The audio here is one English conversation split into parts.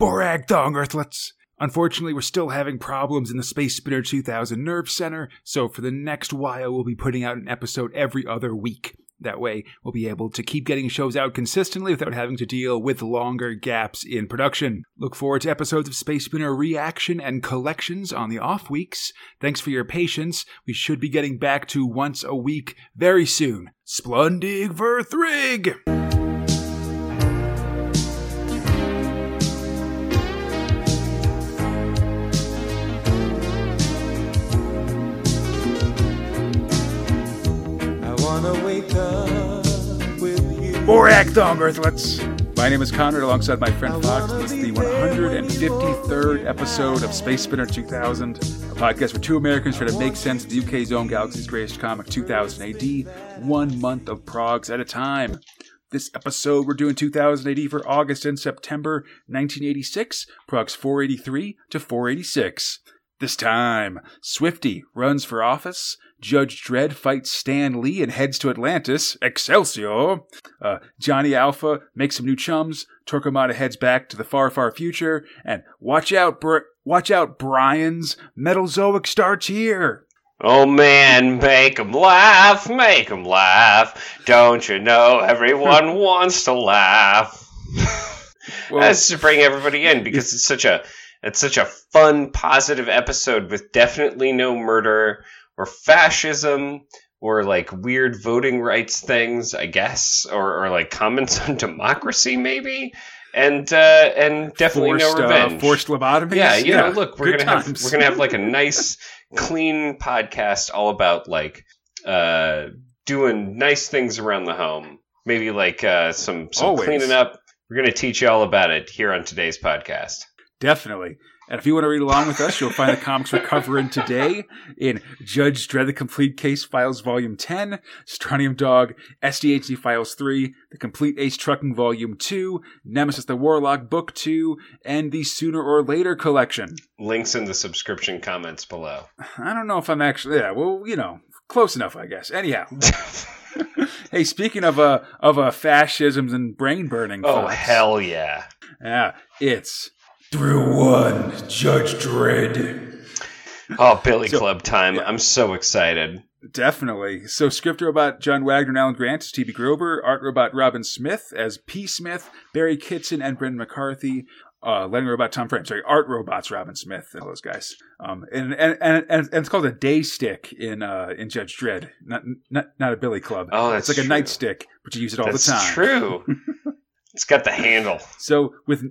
Borag Thungg Earthlets. Unfortunately, we're still having problems in the Space Spinner 2000 Nerve Center, so for the next while, we'll be putting out an episode every other week. That way, we'll be able to keep getting shows out consistently without having to deal with longer gaps in production. Look forward to episodes of Space Spinner Reaction and Collections on the off weeks. Thanks for your patience. We should be getting back to once a week very soon. Splundig Verthrig! With you. Borag Thungg Earthlets! My name is Conrad alongside my friend Fox. This is the 153rd episode of Space Spinner 2000, a podcast where two Americans try to make sense of the UK's own galaxy's greatest comic 2000 AD, one month of progs at a time. This episode, we're doing 2000 AD for August and September 1986, progs 483 to 486. This time, Swifty runs for office. Judge Dredd fights Stan Lee and heads to Atlantis. Excelsior! Uh, Johnny Alpha makes some new chums. Torquemada heads back to the far, far future. And watch out, Br- watch out, Brian's Metalzoic starts here. Oh man, make 'em laugh, make 'em laugh. Don't you know everyone wants to laugh? Well, That's to bring everybody in because it's such a it's such a fun, positive episode with definitely no murder or fascism or like weird voting rights things, I guess, or, or like comments on democracy, maybe, and uh, and definitely forced, no uh, revenge. forced lobotomies. yeah, you know, look, we're good gonna have we're gonna have like a nice, clean podcast all about like uh, doing nice things around the home. Maybe like uh, some some Always. cleaning up. We're gonna teach you all about it here on today's podcast. Definitely. And if you want to read along with us, you'll find the comics we're covering today in Judge Dredd the Complete Case Files Volume 10, Strontium Dog, SDHC Files 3, The Complete Ace Trucking Volume 2, Nemesis the Warlock Book 2, and the Sooner or Later collection. Links in the subscription comments below. I don't know if I'm actually, yeah, well, you know, close enough, I guess. Anyhow. hey, speaking of uh, of uh, fascisms and brain burning, Oh thoughts, hell yeah! yeah, it's through one Judge Dredd. Oh Billy So- Club time! yeah. I'm so excited. Definitely. So, script robot John Wagner and Alan Grant as T.B. Grover, art robot Robin Smith as P. Smith, Barry Kitson and Brendan McCarthy, uh, letting robot Tom Frame. Sorry, art robots Robin Smith and all those guys. Um, and, and, and, and it's called a day stick in uh, in Judge Dredd, not not not a Billy Club. Oh, it's that's like a true. nightstick, but you use it all That's the time. true. it's got the handle. So with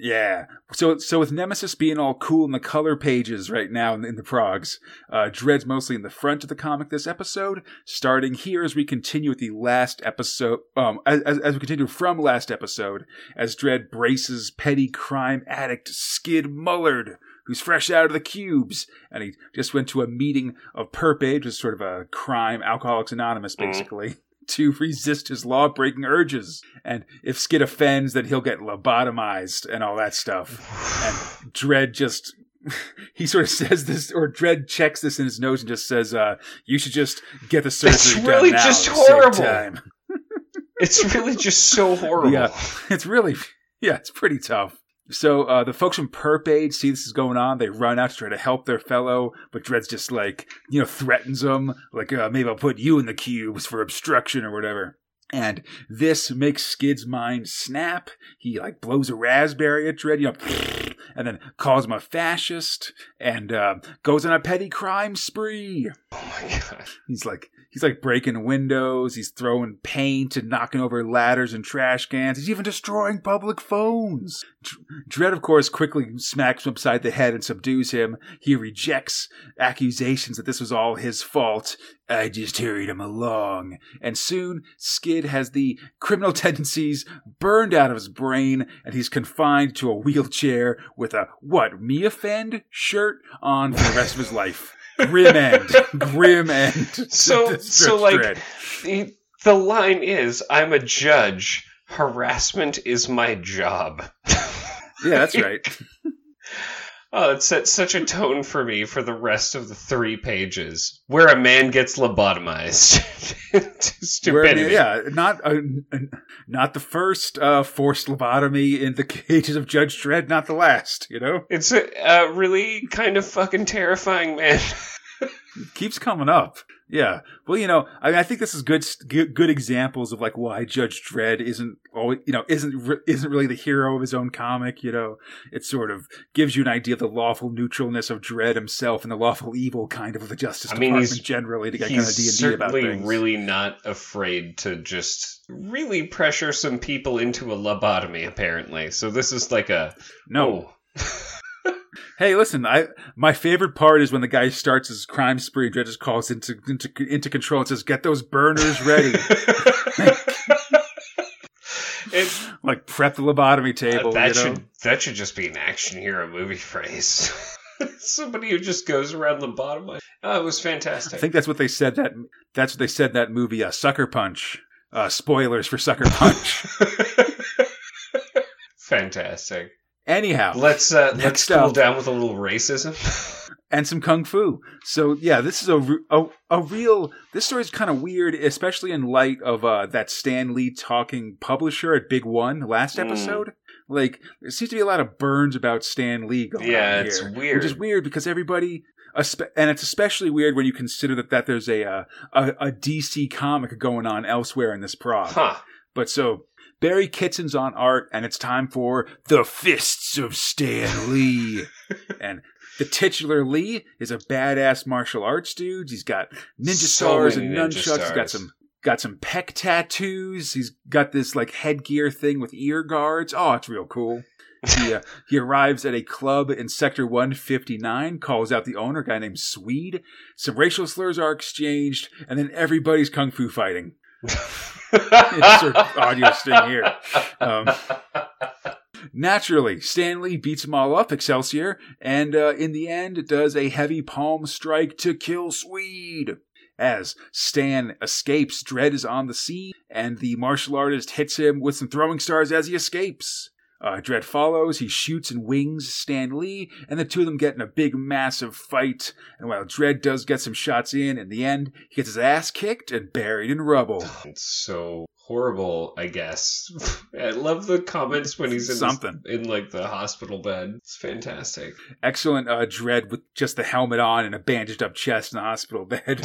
yeah, so so with Nemesis being all cool in the color pages right now in, in the progs, uh, Dredd's mostly in the front of the comic this episode. Starting here as we continue with the last episode, um, as, as we continue from last episode, as Dredd braces petty crime addict Skid Mullard. Who's fresh out of the cubes, and he just went to a meeting of Perp Age, which is sort of a crime, Alcoholics Anonymous, Mhm. basically, to resist his law breaking urges. And if Skid offends, then he'll get lobotomized and all that stuff. And Dredd just. He sort of says this, or Dredd checks this in his nose and just says, uh, "You should just get the surgery done really now just horrible. time." It's really just so horrible. Yeah, it's really, yeah, it's pretty tough. So uh, the folks from Perp Aid see this is going on. They run out to try to help their fellow, but Dredd's just like, you know, threatens them, like, uh, maybe I'll put you in the cubes for obstruction or whatever. And this makes Skid's mind snap. He like blows a raspberry at Dredd, you know, and then calls him a fascist and uh, goes on a petty crime spree. oh my god. He's like he's like breaking windows. He's throwing paint and knocking over ladders and trash cans. He's even destroying public phones. Dredd, of course, quickly smacks him upside the head and subdues him. He rejects accusations that this was all his fault. I just hurried him along. And soon, Skid has the criminal tendencies burned out of his brain, and he's confined to a wheelchair with a what me offend shirt on for the rest of his life. Grim end. Grim end. So- so, like- The, the line is, "I'm a judge. Harassment is my job." yeah, that's right. Oh, it set such a tone for me for the rest of the three pages, where a man gets lobotomized. to Where, stupidity. yeah, not uh, not the first uh, forced lobotomy in the cages of Judge Dredd, not the last. You know, It's a, a really kind of fucking terrifying, man. keeps coming up. Yeah. Well, you know, I, mean, I think this is good, good, examples of like why Judge Dredd isn't always, you know, isn't isn't really the hero of his own comic. You know, it sort of gives you an idea of the lawful neutralness of Dredd himself and the lawful evil kind of of the Justice I mean, Department he's- generally to get kind of D and D about certainly things. really not afraid to just really pressure some people into a lobotomy, apparently. So this is like a no. oh, Hey, listen, I my favorite part is when the guy starts his crime spree and Dredd just calls into into into control and says, "Get those burners ready." It, like prep the lobotomy table. that you know? should that should just be an action hero movie phrase. Somebody who just goes around the bottom. Of, oh, it was fantastic. I think that's what they said that that's what they said in that movie, uh, Sucker Punch. Uh, spoilers for Sucker Punch. fantastic. Anyhow, Let's uh, let's cool up. down with a little racism. and some kung fu. So yeah, this is a a, a real. This story is kind of weird, especially in light of uh, that Stan Lee talking publisher at Big One last Mm. episode. Like there seems to be a lot of burns about Stan Lee going Yeah, it's here, weird. which is weird because everybody. And it's especially weird when you consider that, that there's a, uh, a a DC comic going on elsewhere in this prog. huh. But so Barry Kitson's on art, and it's time for the Fists of Stan Lee. and the titular Lee is a badass martial arts dude. He's got ninja So stars and nunchucks. He's got some got some peck tattoos. He's got this like headgear thing with ear guards. Oh, it's real cool. He, uh, he arrives at a club in Sector 159, calls out the owner, a guy named Swede. Some racial slurs are exchanged, and then everybody's kung fu fighting. Insert audio sting here. Um, Naturally, Stanley beats them all up, Excelsior, and uh, in the end does a heavy palm strike to kill Swede. As Stan escapes, Dredd is on the scene, and the martial artist hits him with some throwing stars as he escapes. Uh, Dredd follows, he shoots and wings Stan Lee, and the two of them get in a big, massive fight. And while Dredd does get some shots in, in the end, he gets his ass kicked and buried in rubble. It's so horrible, I guess. I love the comments when he's in Something. in like the hospital bed. It's fantastic. excellent uh, Dredd with just the helmet on and a bandaged up chest in the hospital bed.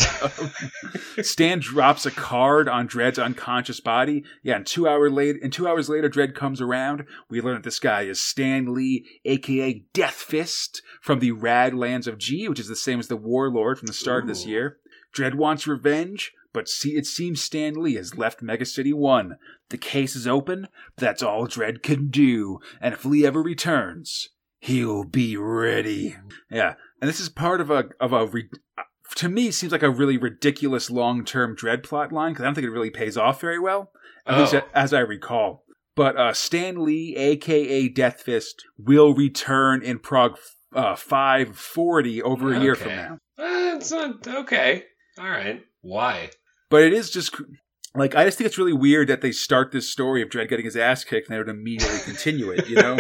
Stan drops a card on Dredd's unconscious body. Yeah, and two hour late and two hours later, Dredd comes around. We learn that this guy is Stan Lee, aka Death Fist, from the Rad Lands of G, which is the same as the Warlord from the start of this year. Dread wants revenge, but see, it seems Stan Lee has left Mega City 1. The case is open, that's all Dredd can do, and if Lee ever returns, he'll be ready. Yeah, and this is part of a of a re- to me seems like a really ridiculous long term Dredd plot line because I don't think it really pays off very well, at least Oh. as I recall. But uh, Stan Lee, aka Death Fist, will return in prog uh, 540 over a year from now. Uh, it's not okay. All right. Why? But it is just like I just think it's really weird that they start this story of Dredd getting his ass kicked and they would immediately continue it. You know,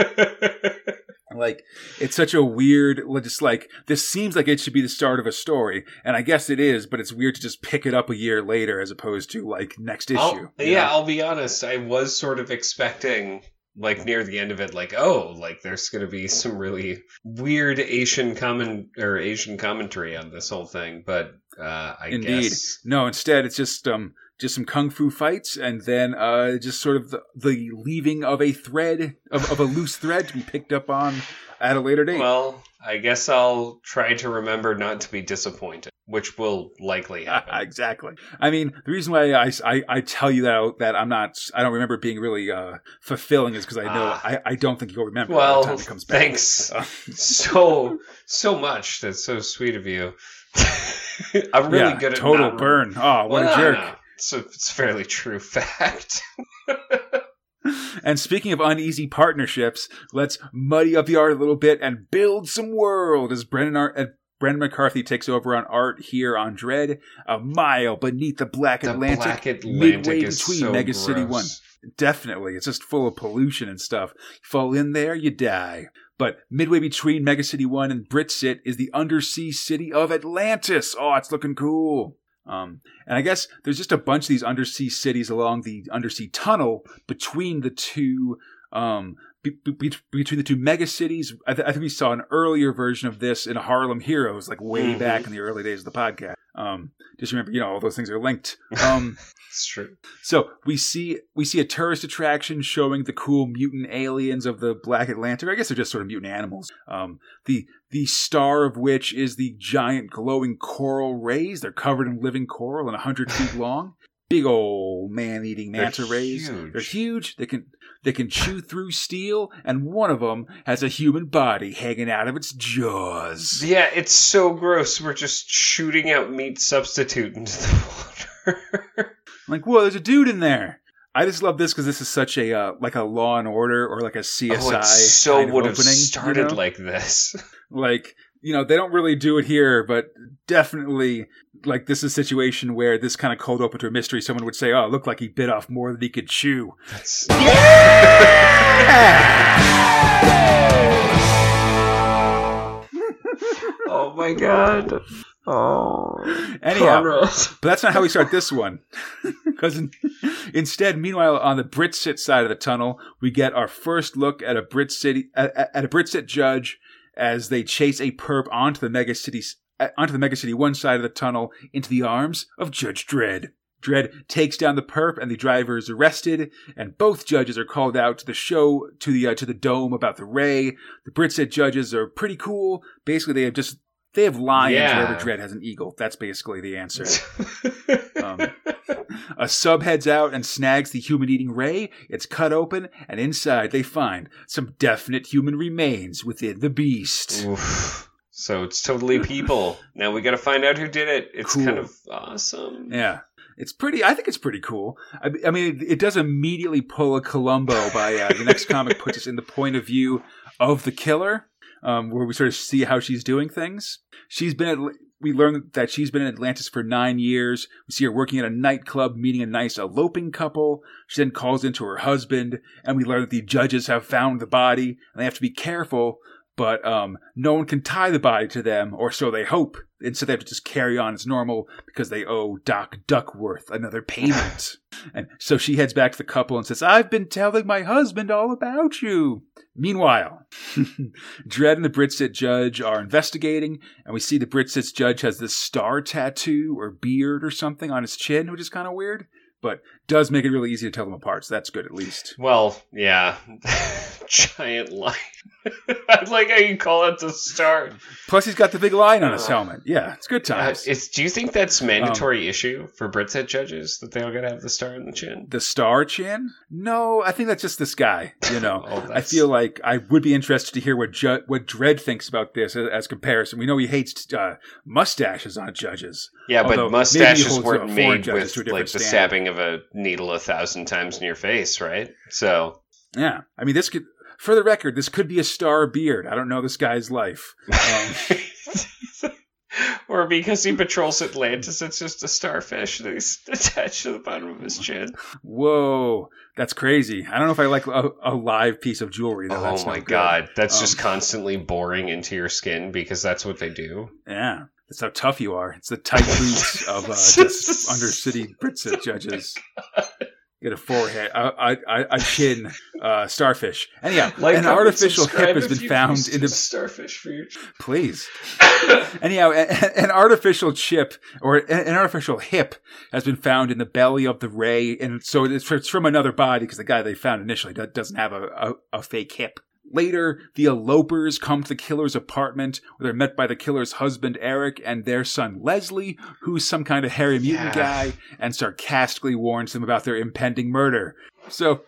like it's such a weird, just like this seems like it should be the start of a story, and I guess it is. But it's weird to just pick it up a year later as opposed to like next issue. I'll- yeah, know? I'll be honest. I was sort of expecting, like near the end of it, like oh, like there's going to be some really weird Asian comment or Asian commentary on this whole thing, but uh, I Indeed. guess No, instead it's just um just some kung fu fights and then uh just sort of the, the leaving of a thread of, of a loose thread to be picked up on at a later date. Well, I guess I'll try to remember not to be disappointed, which will likely happen. exactly. I mean, the reason why I, I, I tell you that that I'm not I don't remember being really uh, fulfilling is because I know Ah. I, I don't think you'll remember well, the time it comes back. thanks Uh, so so much. That's so sweet of you. I'm really yeah, good at total burn. Oh, what Well, a jerk! It's a, it's a fairly true fact. And speaking of uneasy partnerships, let's muddy up the art a little bit and build some world as Brendan Art. Uh, Brendan McCarthy takes over on art here on Dredd, a mile beneath the Black the Atlantic, Black Atlantic midway between so Mega City. One. Definitely. It's just full of pollution and stuff. You fall in there, you die. But midway between Mega City 1 and Brit-Cit is the undersea city of Atlantis. Oh, it's looking cool. Um, and I guess there's just a bunch of these undersea cities along the undersea tunnel between the two um, be, be, between the two mega cities. I, th- I, think we saw an earlier version of this in Harlem Heroes, like way mm-hmm. back in the early days of the podcast. Um, just remember, you know, all those things are linked. Um, it's true. So we see we see a tourist attraction showing the cool mutant aliens of the Black Atlantic. I guess they're just sort of mutant animals. Um, the the star of which is the giant glowing coral rays. They're covered in living coral and hundred feet long big old man-eating manta rays. They're huge. They can they can chew through steel, and one of them has a human body hanging out of its jaws. Yeah, it's so gross. We're just shooting out meat substitute into the water. like, whoa, there's a dude in there. I just love this because this is such a uh, like a Law and Order or like a CSI. Oh, so kind of would opening, have started you know? like this. Like you know, they don't really do it here, but definitely like this is a situation where this kind of cold open to a mystery, someone would say, "Oh, it looked like he bit off more than he could chew." That's... oh my god. Oh. Anyhow, but that's not how we start this one. Because in, instead, meanwhile, on the Brit-Cit side of the tunnel, we get our first look at a Brit city at, at a Brit-Cit judge as they chase a perp onto the mega city onto the mega city one side of the tunnel into the arms of Judge Dredd. Dredd takes down the perp, and the driver is arrested. And both judges are called out to the show to the uh, to the dome about the ray. The Brit-Cit judges are pretty cool. Basically, they have just they have lions Yeah. wherever Dredd has an eagle. That's basically the answer. Um, a sub heads out and snags the human eating ray. It's cut open, and inside they find some definite human remains within the beast. Oof. So it's totally people. Now we got to find out who did it. It's Cool. kind of awesome. Yeah. It's pretty. I think it's pretty cool. I, I mean, it, it does immediately pull a Columbo by uh, the next comic puts us in the point of view of the killer, um, where we sort of see how she's doing things. She's been at. We learn that she's been in Atlantis for nine years. We see her working at a nightclub, meeting a nice eloping couple. She then calls into her husband, and we learn that the judges have found the body, and they have to be careful. But um, no one can tie the body to them, or so they hope. Instead, they have to just carry on as normal because they owe Doc Duckworth another payment. and so she heads back to the couple and says, I've been telling my husband all about you. Meanwhile, Dredd and the Brit-Cit judge are investigating, and we see the Brit-Cit judge has this star tattoo or beard or something on his chin, which is kind of weird, but does make it really easy to tell them apart, so that's good at least. Well, yeah. Giant lion. I like how you call it the star. Plus, he's got the big line on his helmet. Yeah, it's good Uh, times. do you think that's Um, mandatory issue for Brit-Cit judges that they all gotta have the star in the chin? the star chin? No, I think that's just this guy. You know, Oh, I feel like I would be interested to hear what Ju- what Dredd thinks about this as, as comparison. We know he hates uh, mustaches on judges. Yeah, but Although he mustaches weren't made with to like the standard. stabbing of a needle a thousand times in your face, right? So Yeah, I mean, this could, for the record, this could be a star beard. I don't know this guy's life. Um, or because he patrols Atlantis, it's just a starfish that he's attached to the bottom of his chin. whoa, that's crazy. I don't know if I like a, a live piece of jewelry. Though. oh That's my no good. god, that's just Um, constantly boring into your skin because that's what they do. Yeah, that's how tough you are. It's the tight boots of uh, just undercity Brit-Cit judges. Get a forehead, a, a, a- a chin, uh, starfish. Anyhow, an artificial hip has been found in the. starfish for your. Please. Anyhow, a- an artificial chip or an an artificial hip has been found in the belly of the ray, and so it's it's from another body because the guy they found initially doesn't have a, a, a fake hip. Later, the elopers come to the killer's apartment, where they're met by the killer's husband Eric and their son Leslie, who's some kind of hairy mutant Yeah. guy, and sarcastically warns them about their impending murder. So,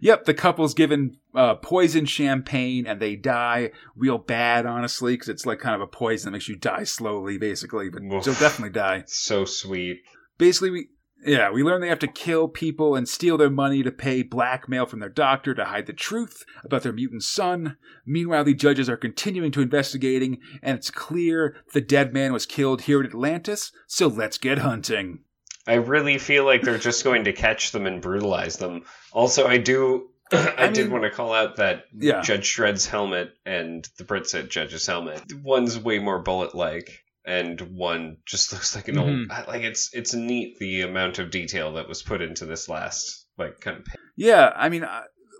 yep, the couple's given uh, poison champagne and they die real bad, honestly, because it's like kind of a poison that makes you die slowly, basically. But Oof. they'll definitely die. So sweet. Basically, we yeah we learn they have to kill people and steal their money to pay blackmail from their doctor to hide the truth about their mutant son. Meanwhile, the judges are continuing to investigating, and it's clear the dead man was killed here in Atlantis. So let's get hunting. I really feel like they're just going to catch them and brutalize them. Also, I do I, did mean- want to call out that Yeah. Judge Dredd's helmet and the Brit-Cit Judge's helmet. One's way more bullet-like, and one just looks like an Mhm. old. Like it's it's neat the amount of detail that was put into this last like kind of. Yeah, I mean,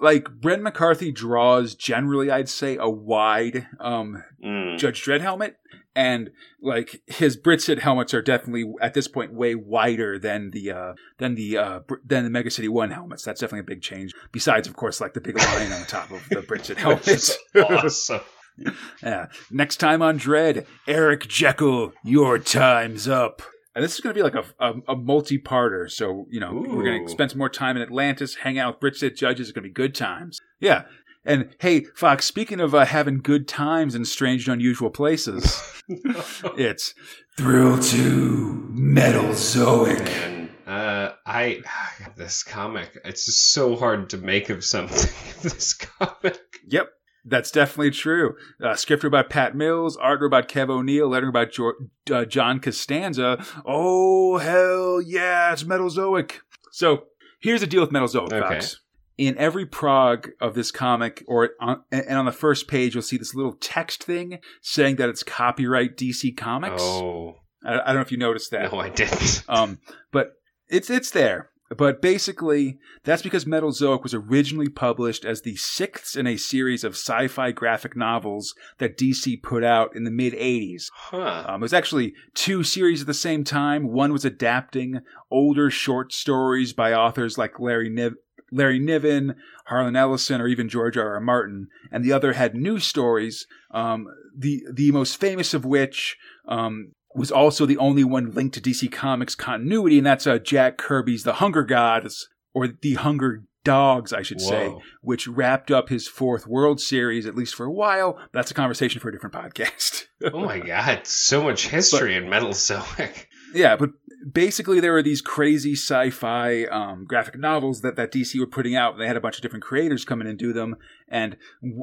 like Brendan McCarthy draws generally, I'd say a wide um, Mm. Judge Dredd helmet, and like his Brit-Cit helmets are definitely at this point way wider than the uh, than the uh, than the Mega City One helmets. That's definitely a big change. Besides, of course, like the big lion on the top of the Brit-Cit helmets. awesome. Yeah. Next time on Dredd, Eric Jekyll, your time's up. And this is going to be like a, a, a multi-parter. So, you know, we're going to spend some more time in Atlantis, hang out with Brit-Cit judges. It's going to be good times. Yeah. And hey, Fox, speaking of uh, having good times in strange and unusual places, it's Thrill to Metalzoic. And uh, I this comic, it's just so hard to make of something. this comic. Yep. That's definitely true. Uh, script by Pat Mills, art by Kev O'Neill, lettering by jo- uh, John Costanza. Oh, hell yeah, it's Metalzoic. So here's the deal with Metalzoic, Okay. Fox. In every prog of this comic, or on, and on the first page, you'll see this little text thing saying that it's copyright DC Comics. Oh I, I don't know if you noticed that. no, I didn't. Um, but it's it's there. But basically, that's because Metalzoic was originally published as the sixth in a series of sci-fi graphic novels that DC put out in the mid '80s. Huh. Um, it was actually two series at the same time. One was adapting older short stories by authors like Larry Niv- Larry Niven, Harlan Ellison, or even George R. R. Martin, and the other had new stories. Um, the the most famous of which um, was also the only one linked to DC Comics continuity, and that's uh, Jack Kirby's The Hunger Gods, or The Hunger Dogs, I should say, which wrapped up his fourth World Series, at least for a while. That's a conversation for a different podcast. Oh my god, so much history in Metal Metalzoic. Yeah, but basically there were these crazy sci-fi um, graphic novels that, that DC were putting out. They had a bunch of different creators come in and do them, and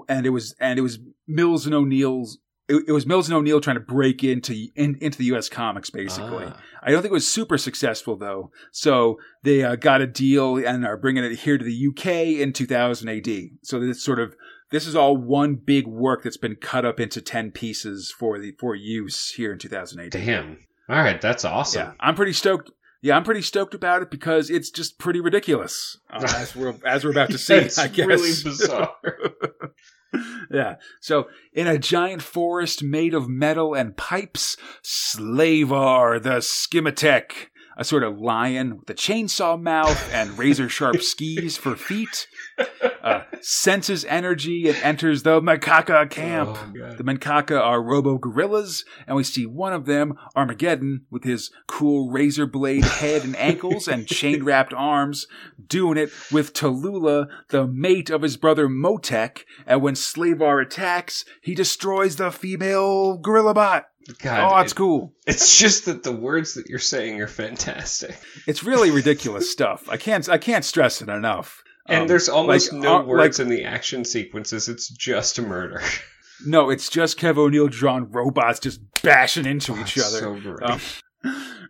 and it was and it was Mills and O'Neill's. It, it was Mills and O'Neill trying to break into in, into the U.S. comics, basically. Ah. I don't think it was super successful though. So they uh, got a deal and are bringing it here to the UK in 2000 AD. So this sort of this is all one big work that's been cut up into 10 pieces for the for use here in 2000 AD. Damn. All right, that's awesome. Yeah, I'm pretty stoked. Yeah, I'm pretty stoked about it because it's just pretty ridiculous, uh, as we're as we're about to see. I guess. really bizarre. yeah. So, in a giant forest made of metal and pipes, Slavar the Skimatek, a sort of lion with a chainsaw mouth and razor sharp skis for feet, uh, senses energy and enters the Menkaka camp. Oh, The Menkaka are robo gorillas, and we see one of them, Armageddon, with his cool razor blade head and ankles and chain wrapped arms, doing it with Tallulah, the mate of his brother Motek, and when Slavar attacks, he destroys the female gorilla bot. God, oh, it's it- cool. It's just that the words that you're saying are fantastic. It's really ridiculous stuff. I can't I can't stress it enough. And Um, there's almost like, no uh, words like- in the action sequences. It's just a murder. No, it's just Kev O'Neill drawn robots just bashing into each Oh, other. So great. Um,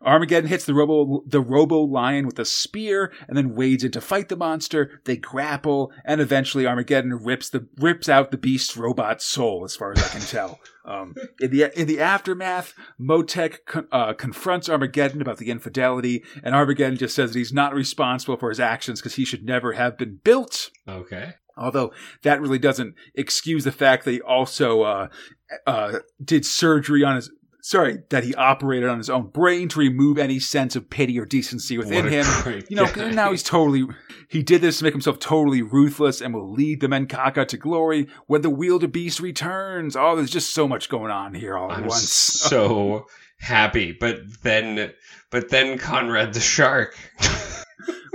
Armageddon hits the Robo the Robo Lion with a spear and then wades in to fight the monster. They grapple, and eventually Armageddon rips the rips out the beast's robot soul, as far as I can tell. Um, in the in the aftermath, Motek con- uh, confronts Armageddon about the infidelity, and Armageddon just says that he's not responsible for his actions because he should never have been built. okay. Although that really doesn't excuse the fact that he also uh, uh, did surgery on his. Sorry, that he operated on his own brain to remove any sense of pity or decency within him. You know, guy. now he's totally. He did this to make himself totally ruthless and will lead the Menkaka to glory when the Wielder Beast returns. Oh, there's just so much going on here all at I'm once. so happy, but then, but then Conrad the shark.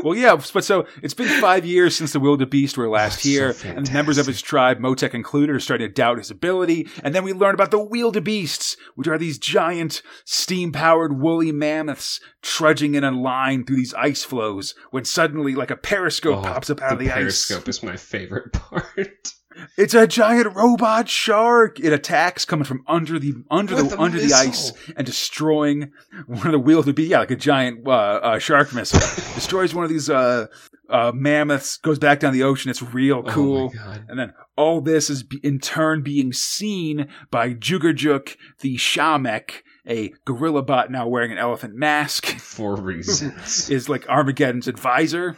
Well, yeah, but so it's been five years since the Wildebeest were last so here, and the members of his tribe, Motek included, are starting to doubt his ability. And then we learn about the Wildebeests, which are these giant, steam-powered woolly mammoths trudging in a line through these ice flows. When suddenly, like a periscope Oh, pops up out of the the periscope ice, Periscope is my favorite part. It's a giant robot shark. It attacks, coming from under the under With the under the ice and destroying one of the wildebeest. Yeah, like a giant uh, uh, shark missile destroys one of these uh, uh, mammoths goes back down the ocean. It's real cool. Oh my god. And then all this is in turn being seen by Jugerjuk the Shamek, a gorilla bot now wearing an elephant mask, For reasons. is like Armageddon's advisor.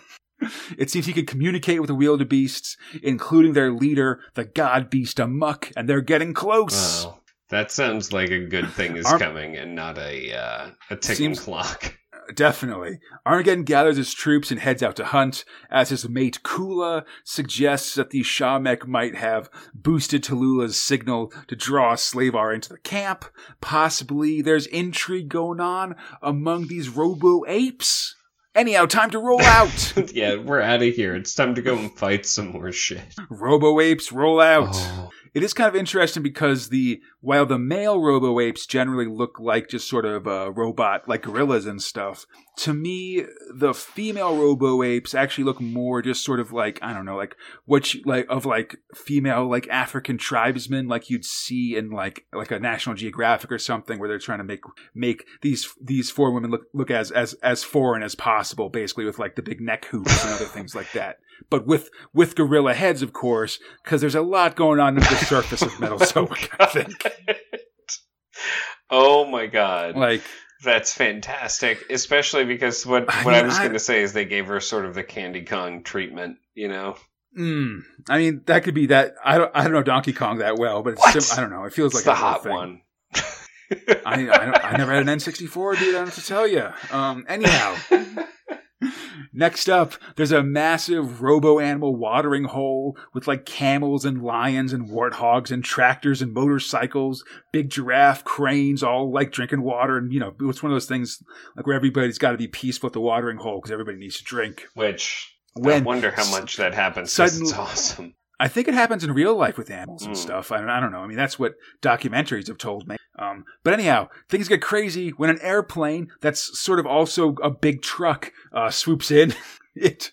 It seems he can communicate with the Wheeled Beasts, including their leader, the God Beast Amok, and they're getting close. Wow. That sounds like a good thing is Arm- coming and not a uh, a ticking Seems- clock. Definitely. Armageddon gathers his troops and heads out to hunt, as his mate Kula suggests that the Shamek might have boosted Tallulah's signal to draw Slavar into the camp. Possibly there's intrigue going on among these robo apes. Anyhow, time to roll out. yeah, we're out of here. It's time to go and fight some more shit. robo apes, roll out. Oh, It is kind of interesting because the while the male robo apes generally look like just sort of a robot like gorillas and stuff, to me the female robo apes actually look more just sort of like I don't know like what you, like of like female like African tribesmen like you'd see in like like a National Geographic or something where they're trying to make make these these four women look look as as as foreign as possible basically with like the big neck hoops and other things like that but with with gorilla heads of course because there's a lot going on under the surface of Metalzoic I think oh my god. like That's fantastic. Especially because what I what I, was going to say is they gave her sort of the Candy Kong treatment, you know? mm, I mean that could be that I don't I don't know Donkey Kong that well but it's sim- I don't know it feels It's like the a hot thing. one. I, I, I never had an N64, dude. I don't have to tell you. Um, anyhow, next up, there's a massive robo animal watering hole with like camels and lions and warthogs and tractors and motorcycles, big giraffe, cranes, all like drinking water. And, you know, it's one of those things like where everybody's got to be peaceful at the watering hole because everybody needs to drink. Which when I wonder how much that happens. suddenly- it's awesome. I think it happens in real life with animals and Mm. stuff. I don't, I don't know. I mean, that's what documentaries have told me. Um, but anyhow, things get crazy when an airplane that's sort of also a big truck uh, swoops in. it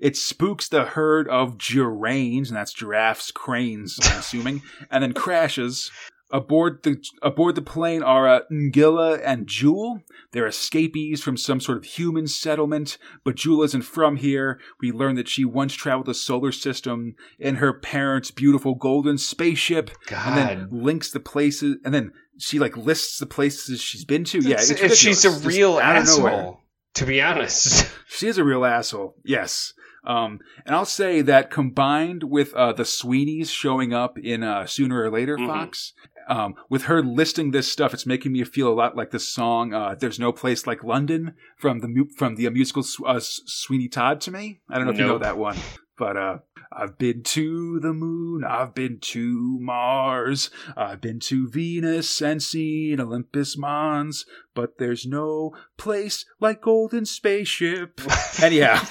it spooks the herd of giranes, and that's giraffes, cranes, I'm assuming, and then crashes. Aboard the aboard the plane are uh, Ngilla and Jewel. They're escapees from some sort of human settlement, but Jewel isn't from here. We learn that she once traveled the solar system in her parents' beautiful golden spaceship, and then God. links the places, and then she like lists the places she's been to. Yeah, it's It's- she's a. Just real nowhere. asshole. To be honest. She is a real asshole. Yes. Um, and I'll say that combined with uh, the Sweeneys showing up in uh, Sooner or Later Mhm. Fox, um, with her listing this stuff, it's making me feel a lot like the song uh, "There's No Place Like London" from the mu- from the musical uh, Sweeney Todd. To me, I don't know if you know that one, but uh, I've been to the moon, I've been to Mars, I've been to Venus and seen Olympus Mons, but there's no place like Golden Spaceship. Anyhow.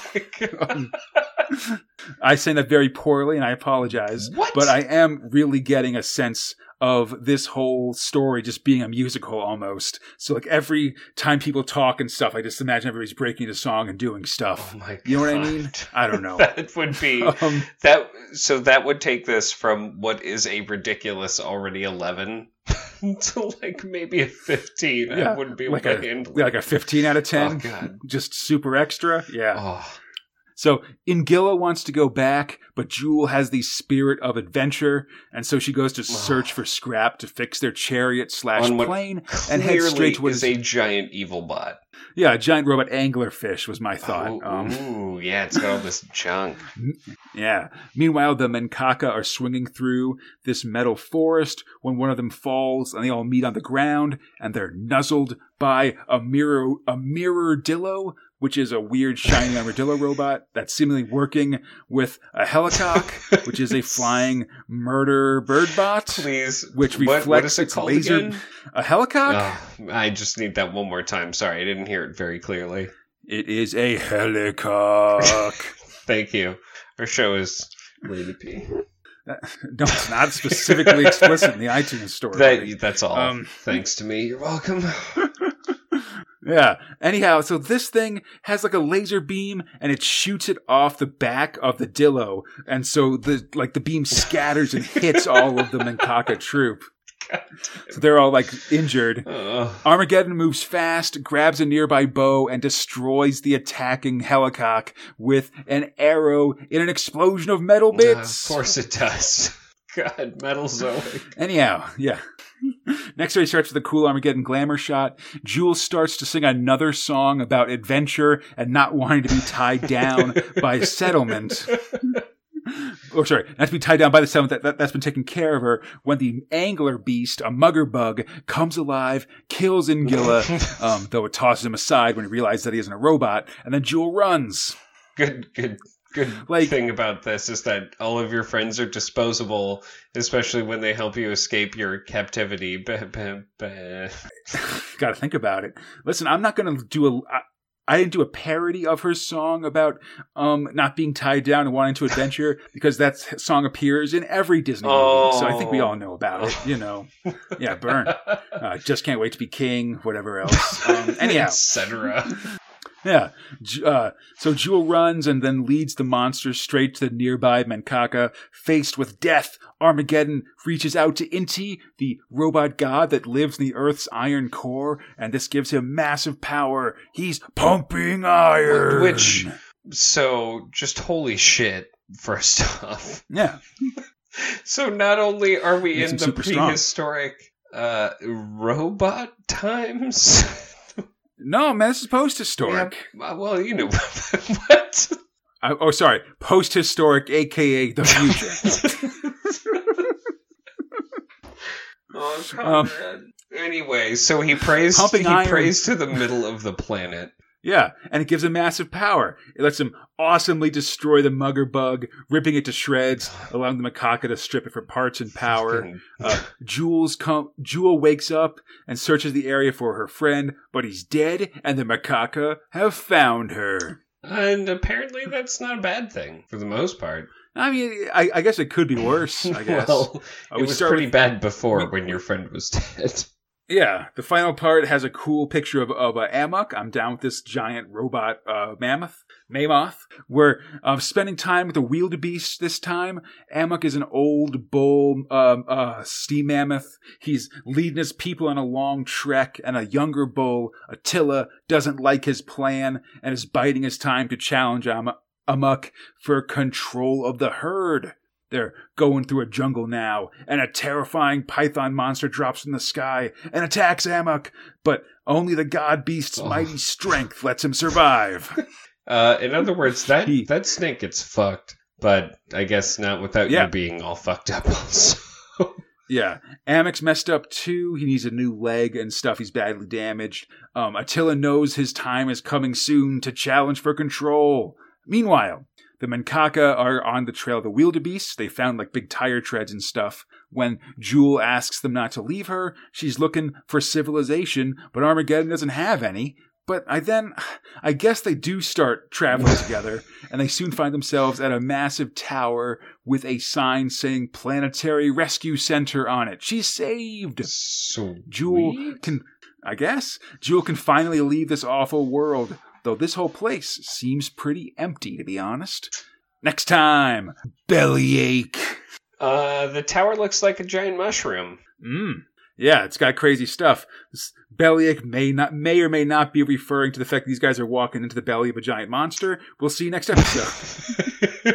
Um, I sang that very poorly, and I apologize. What? But I am really getting a sense of this whole story just being a musical almost. So, like every time people talk and stuff, I just imagine everybody's breaking into song and doing stuff. Oh my god. You know what I mean? I don't know. that would be Um, that so that would take this from what is a ridiculous already 11 to like maybe a 15. Yeah, I wouldn't be like a like a 15 out of 10. Oh god. Just super extra. Yeah. Oh. So Ingilla wants to go back, but Jewel has the spirit of adventure, and so she goes to search for scrap to fix their chariot slash plane and head straight to what is is a giant evil bot. Yeah, a giant robot anglerfish was my thought. Oh, um, ooh, yeah, it's got all this junk. yeah. Meanwhile, the Menkaka are swinging through this metal forest when one of them falls and they all meet on the ground and they're nuzzled by a mirror, a mirrordillo, which is a weird shiny armadillo robot that's seemingly working with a helicock, which is a flying murder bird bot. Please. Which what, what reflects is it its called laser- again? A helicock? Oh, I just need that one more time. Sorry, I didn't hear it very clearly. It is a helicock. Thank you. Our show is rated P. no, it's not specifically explicit in the iTunes store. That, that's all. Um, Thanks to me. You're welcome. Yeah. Anyhow, so this thing has like a laser beam and it shoots it off the back of the Dillo. And so the like the beam scatters and hits all of the Menkaka troop. So they're all like injured. Ugh. Armageddon moves fast, grabs a nearby bow, and destroys the attacking helicock with an arrow in an explosion of metal bits. of course it does. God, Metal Zoe. Anyhow, yeah. Next, he starts with a cool Armageddon glamour shot. Jules starts to sing another song about adventure and not wanting to be tied down by settlement. or sorry, not to be tied down by the settlement that, that, that's been taking care of her when the angler beast, a mugger bug, comes alive, kills Ingilla, um, though it tosses him aside when he realizes that he isn't a robot, and then Jewel runs. Good, good, good Like- thing about this is that all of your friends are disposable, especially when they help you escape your captivity. Got to think about it. Listen, I'm not going to do a. I, I didn't do a parody of her song about um not being tied down and wanting to adventure because that song appears in every Disney movie. So I think we all know about it. You know, yeah, burn. Uh, just can't wait to be king. Whatever else. Um, anyhow, etc. yeah. Uh, so Jewel runs and then leads the monsters straight to the nearby Menkaka. Faced with death, Armageddon reaches out to Inti, the robot god that lives in the Earth's iron core, and this gives him massive power. He's pumping iron. Which, so, just holy shit, first off. yeah, So not only are we Makes in the strong. prehistoric uh, robot times, no man, this is post-historic. Yeah, well, you know what? I- oh, sorry, post-historic, aka the future. oh, Um, anyway, so he prays. Pumping he iron. prays to the middle of the planet. Yeah, and it gives him massive power. It lets him awesomely destroy the mugger bug, ripping it to shreds, allowing the Menkaka to strip it for parts and power. Uh, Jules com- Jewel wakes up and searches the area for her friend, but he's dead, and the Menkaka have found her. And apparently, that's not a bad thing for the most part. I mean, I, I guess it could be worse. I guess. well, Uh, it we was pretty with- bad before when your friend was dead. Yeah, the final part has a cool picture of, of uh, Amok. I'm down with this giant robot uh, mammoth. We're uh, spending time with the wildebeest this time. Amok is an old bull um, uh, steam mammoth. He's leading his people on a long trek, and a younger bull, Attila, doesn't like his plan and is biding his time to challenge Am- Amok for control of the herd. They're going through a jungle now, and a terrifying python monster drops from the sky and attacks Amok, but only the god beast's Oh. mighty strength lets him survive. Uh, in other words, that He- that snake gets fucked, but I guess not without Yeah. you being all fucked up. Also, yeah, Amok's messed up too. He needs a new leg and stuff. He's badly damaged. Um, Attila knows his time is coming soon to challenge for control. Meanwhile, the Menkaka are on the trail of the wildebeest. They found like big tire treads and stuff. When Jewel asks them not to leave her, she's looking for civilization, but Armageddon doesn't have any. But I then, I guess they do start traveling together, and they soon find themselves at a massive tower with a sign saying Planetary Rescue Center on it. She's saved! Sweet. Jewel can, I guess, Jewel can finally leave this awful world, though this whole place seems pretty empty, to be honest. Next time, Bellyache. Uh, the tower looks like a giant mushroom. Mmm. Yeah, it's got crazy stuff. This bellyache may not, may or may not be referring to the fact that these guys are walking into the belly of a giant monster. We'll see you next episode.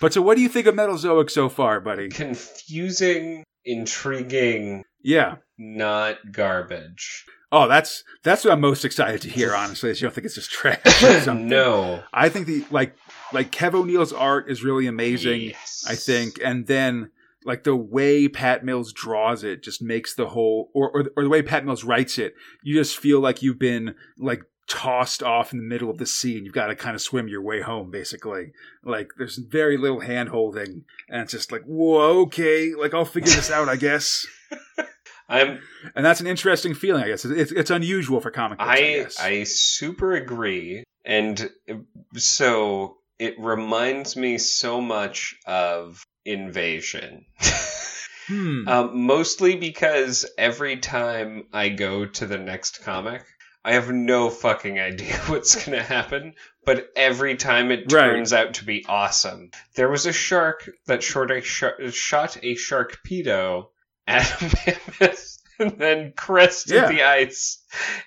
but so, what do you think of Metalzoic so far, buddy? Confusing, intriguing, Yeah. not garbage. Oh, that's that's what I'm most excited to hear. Honestly, is you don't think it's just trash? or something. no. I think the like like Kev O'Neill's art is really amazing. Yes. I think, and then like the way Pat Mills draws it just makes the whole, or or, or the way Pat Mills writes it, you just feel like you've been like tossed off in the middle of the sea and you've got to kind of swim your way home basically like there's very little hand holding and it's just like whoa okay like i'll figure this out i guess I'm and that's an interesting feeling i guess it's, it's unusual for comic books i, I I super agree, and so it reminds me so much of Invasion. hmm. um, mostly because every time I go to the next comic, I have no fucking idea what's gonna happen. But every time it Right. turns out to be awesome. There was a shark that short a sh- shot a sharkpedo at a mammoth and then crested Yeah. the ice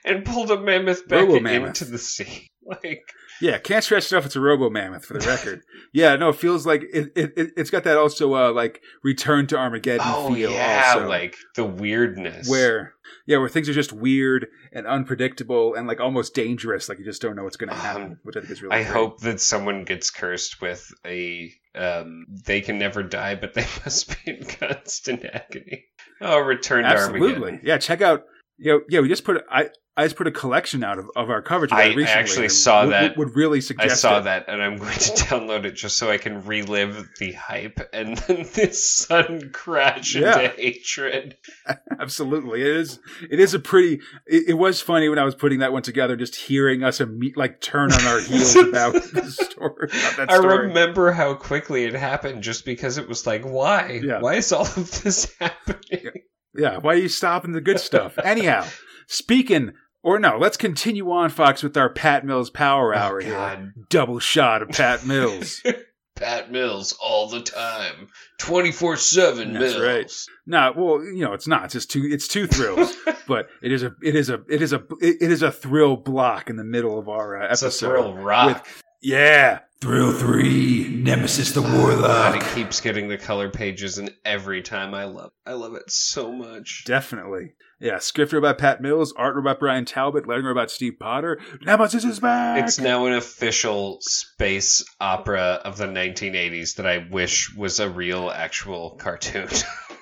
and pulled a mammoth back into the sea. Like, Yeah, can't stress enough. It's a Robo Mammoth for the record. yeah, no, it feels like it. it, it it's got that also uh, like Return to Armageddon oh feel. yeah, also, like the weirdness. where yeah, where things are just weird and unpredictable and like almost dangerous. Like you just don't know what's going to happen, Um, which I think is really. I great. hope that someone gets cursed with a um they can never die, but they must be in constant agony. Oh, return to absolutely. Armageddon. Yeah, check out. You know, yeah, we just put I I just put a collection out of, of our coverage. that I actually saw would, that. Would, would really I saw it. that and I'm going to download it just so I can relive the hype and then this sudden crash Yeah. into hatred. Absolutely, it is. It is a pretty. It, it was funny when I was putting that one together, just hearing us imme- like turn on our heels about the story. About I story. remember how quickly it happened just because it was like, why? Yeah. Why is all of this happening? Yeah, why are you stopping the good stuff? Anyhow, speaking or no, let's continue on, Fox, with our Pat Mills Power Hour Oh, here. Double shot of Pat Mills. Pat Mills all the time. 24 7 That's Mills. right. no, well, you know, it's not. It's just two. It's two thrills, but it is a. It is a. It is a. It is a thrill block in the middle of our uh, It's a episode. thrill rock. Yeah, thrill oh three. Nemesis the God, Warlock. it keeps getting the color pages, and every time I love, I love it so much. Definitely. Yeah, script wrote by Pat Mills, art wrote by Bryan Talbot, lettering wrote by Steve Potter. Nemesis is back. It's now an official space opera of the 1980s that I wish was a real, actual cartoon.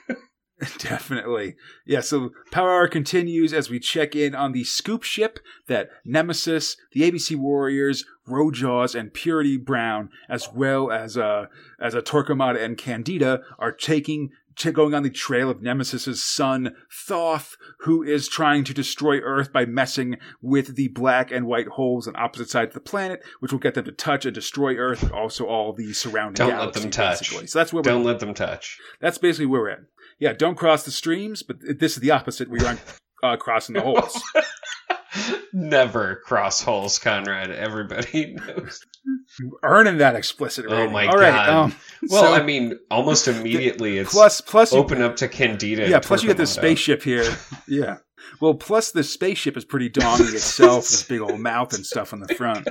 Definitely. Yeah, so Power Hour continues as we check in on the scoop ship that Nemesis, the ABC Warriors, Rojaws, and Purity Brown, as well as uh as a Torquemada and Candida, are taking going on the trail of Nemesis's son Thoth, who is trying to destroy Earth by messing with the black and white holes on opposite sides of the planet, which will get them to touch and destroy Earth, but also all the surrounding Don't let them touch. basically. So that's where we're Don't let them touch. that's basically where we're at. Yeah, don't cross the streams, but this is the opposite. We aren't uh, crossing the holes. Never cross holes, Conrad. Everybody knows. Earning that explicit Oh rating. my All right, God. um, Well, so- I mean, almost immediately it's plus plus you, open up to Candida. yeah, plus you get the spaceship here. Yeah. Well, plus the spaceship is pretty daunting itself, with its big old mouth and stuff on the front.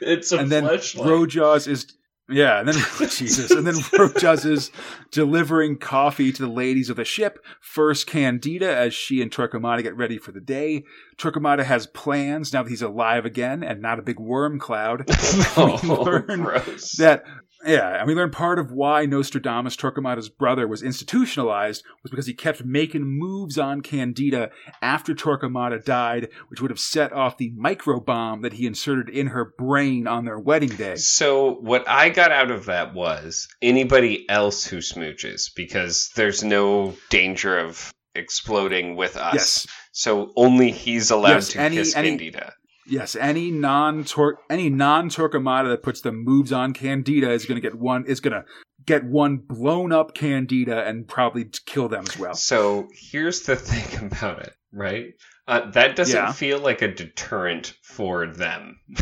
It's a and then fleshlight. Rojaws is yeah, and then Jesus, and then Rojaws is delivering coffee to the ladies of the ship. First, Candida, as she and Torquemada get ready for the day. Torquemada has plans now that he's alive again and not a big worm cloud. oh, we learn gross. that yeah, and we learned part of why Nostradamus, Torquemada's brother, was institutionalized was because he kept making moves on Candida after Torquemada died, which would have set off the microbomb that he inserted in her brain on their wedding day. So what I got out of that was anybody else who smooches because there's no danger of exploding with us. Yes, So only he's allowed Yes, to any- kiss any- Candida. Yes. Any non any non Torquemada that puts the moves on Candida is going to get one is going to get one blown up Candida and probably kill them as well. So here's the thing about it, right? Uh, that doesn't Yeah. feel like a deterrent for them.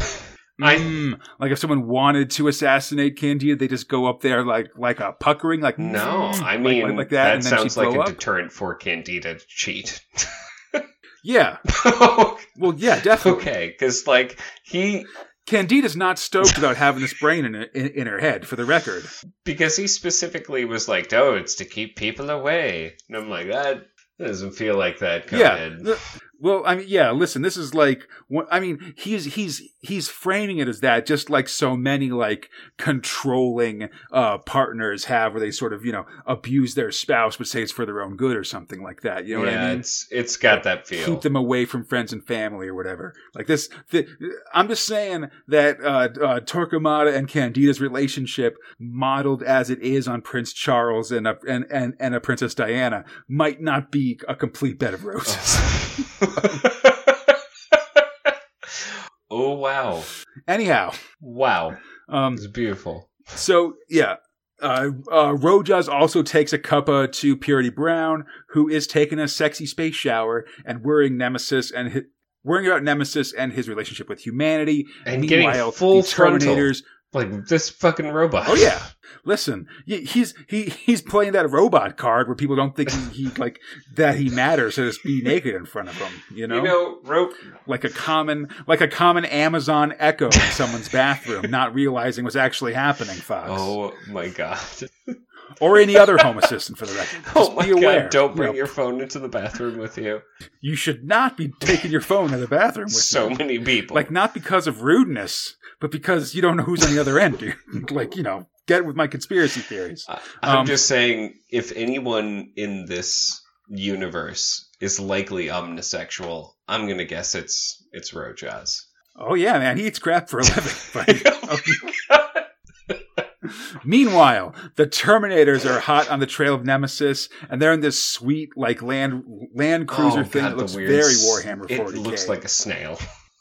I- Mm, like if someone wanted to assassinate Candida, they just go up there like like a puckering, like No, mm, I mean like, like that, that, and then sounds like a up. deterrent for Candida to cheat. yeah, well, yeah, definitely. okay, because like he Candida's not stoked about having this brain in, in in her head. For the record, because he specifically was like, "Oh, it's to keep people away," and I'm like, that doesn't feel like that. yeah. Conrad. Well, I mean, yeah. Listen, this is like, I mean, he's he's he's framing it as that, just like so many like controlling uh partners have, where they sort of you know abuse their spouse, but say it's for their own good or something like that. You know yeah, what I mean? it's it's got that feel. keep them away from friends and family or whatever. Like this, the, I'm just saying that uh, uh, Torquemada and Candida's relationship, modeled as it is on Prince Charles and a, and, and and a Princess Diana, might not be a complete bed of roses. oh wow, Anyhow, wow, um, it's beautiful. so yeah. Uh, uh, Rojaws also takes a cuppa to Purity Brown, who is taking a sexy space shower and worrying Nemesis and hi- worrying about Nemesis and his relationship with humanity. And getting full the frontal. Like this fucking robot. Oh yeah. Listen, he's he he's playing that robot card where people don't think he, he like that he matters to just be naked in front of them. You know, You know, ro- like a common like a common Amazon Echo in someone's bathroom, not realizing what's actually happening. Fox, Oh my god. or any other home assistant for the record. Just Oh my be aware. god, don't You bring know, your phone into the bathroom with you. You should not be taking your phone to the bathroom with So you. many people. Like not because of rudeness, but because you don't know who's on the other end, dude. like you know, get with my conspiracy theories. I'm um, just saying, if anyone in this universe is likely omnisexual, I'm gonna guess it's it's Rojaws. Oh yeah, man, he eats crap for a living. But, meanwhile, the Terminators are hot on the trail of Nemesis, and they're in this sweet like land land cruiser Oh, thing God, that looks weird very Warhammer 40k. It looks like a snail.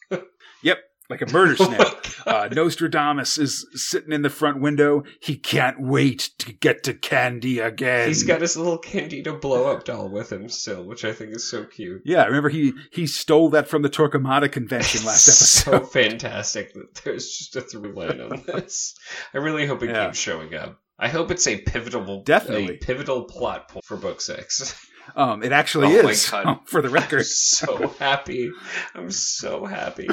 yep, like a murder Oh snake. Uh, Nostradamus is sitting in the front window. He can't wait to get to Candy again. He's got his little Candida blow up doll with him still, which I think is so cute. yeah, remember he he stole that from the Torquemada convention last so episode. fantastic that there's just a through line on this. I really hope it Yeah. keeps showing up. I hope it's a pivotal, Definitely. a pivotal plot point for book six. Um, it actually Oh my is God. um, for the I'm record. so happy. I'm so happy.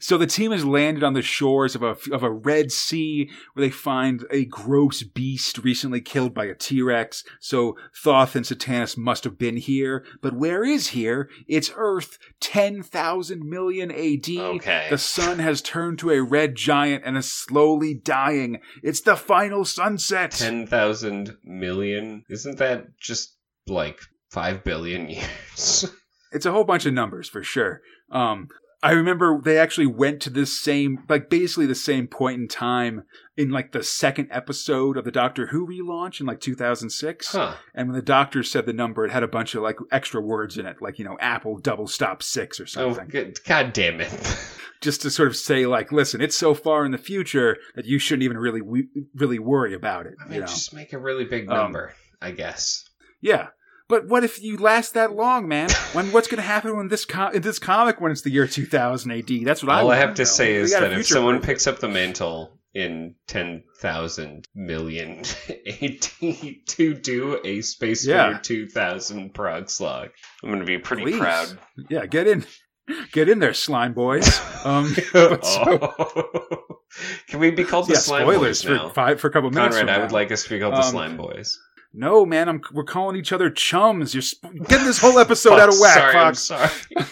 So the team has landed on the shores of a of a red sea where they find a gross beast recently killed by a T-Rex. So Thoth and Satanus must have been here, but where is here? It's Earth, 10,000 million AD. Okay. The sun has turned to a red giant and is slowly dying. It's the final sunset. 10,000 million? Isn't that just like 5 billion years? It's a whole bunch of numbers for sure. Um, I remember they actually went to this same, like basically the same point in time in like the second episode of the Doctor Who relaunch in like 2006. huh. And when the doctor said the number, it had a bunch of like extra words in it, like, you know, Apple double stop six or Oh, something. good. God damn it. Just to sort of say, like, listen, it's so far in the future that you shouldn't even really, really worry about it. I mean, you know? just make a really big Um, number, I guess. Yeah. But what if you last that long, man? When what's going to happen when this com- in this comic when it's the year 2000 AD? That's what I. All I have to know. say is that if someone picks up the mantle in 10,000 million AD to do a Space Yeah. Spinner 2000 prog slog, I'm going to be pretty Please. proud. yeah, get in, get in there, slime boys. Um, Oh. Can we be called the yeah, Slime spoilers Boys for now? five for a couple minutes. Conrad, I would like us to be called the Um, Slime Boys. No, man, I'm we're calling each other chums. You're sp- getting this whole episode out of whack, sorry, I'm Fox. sorry.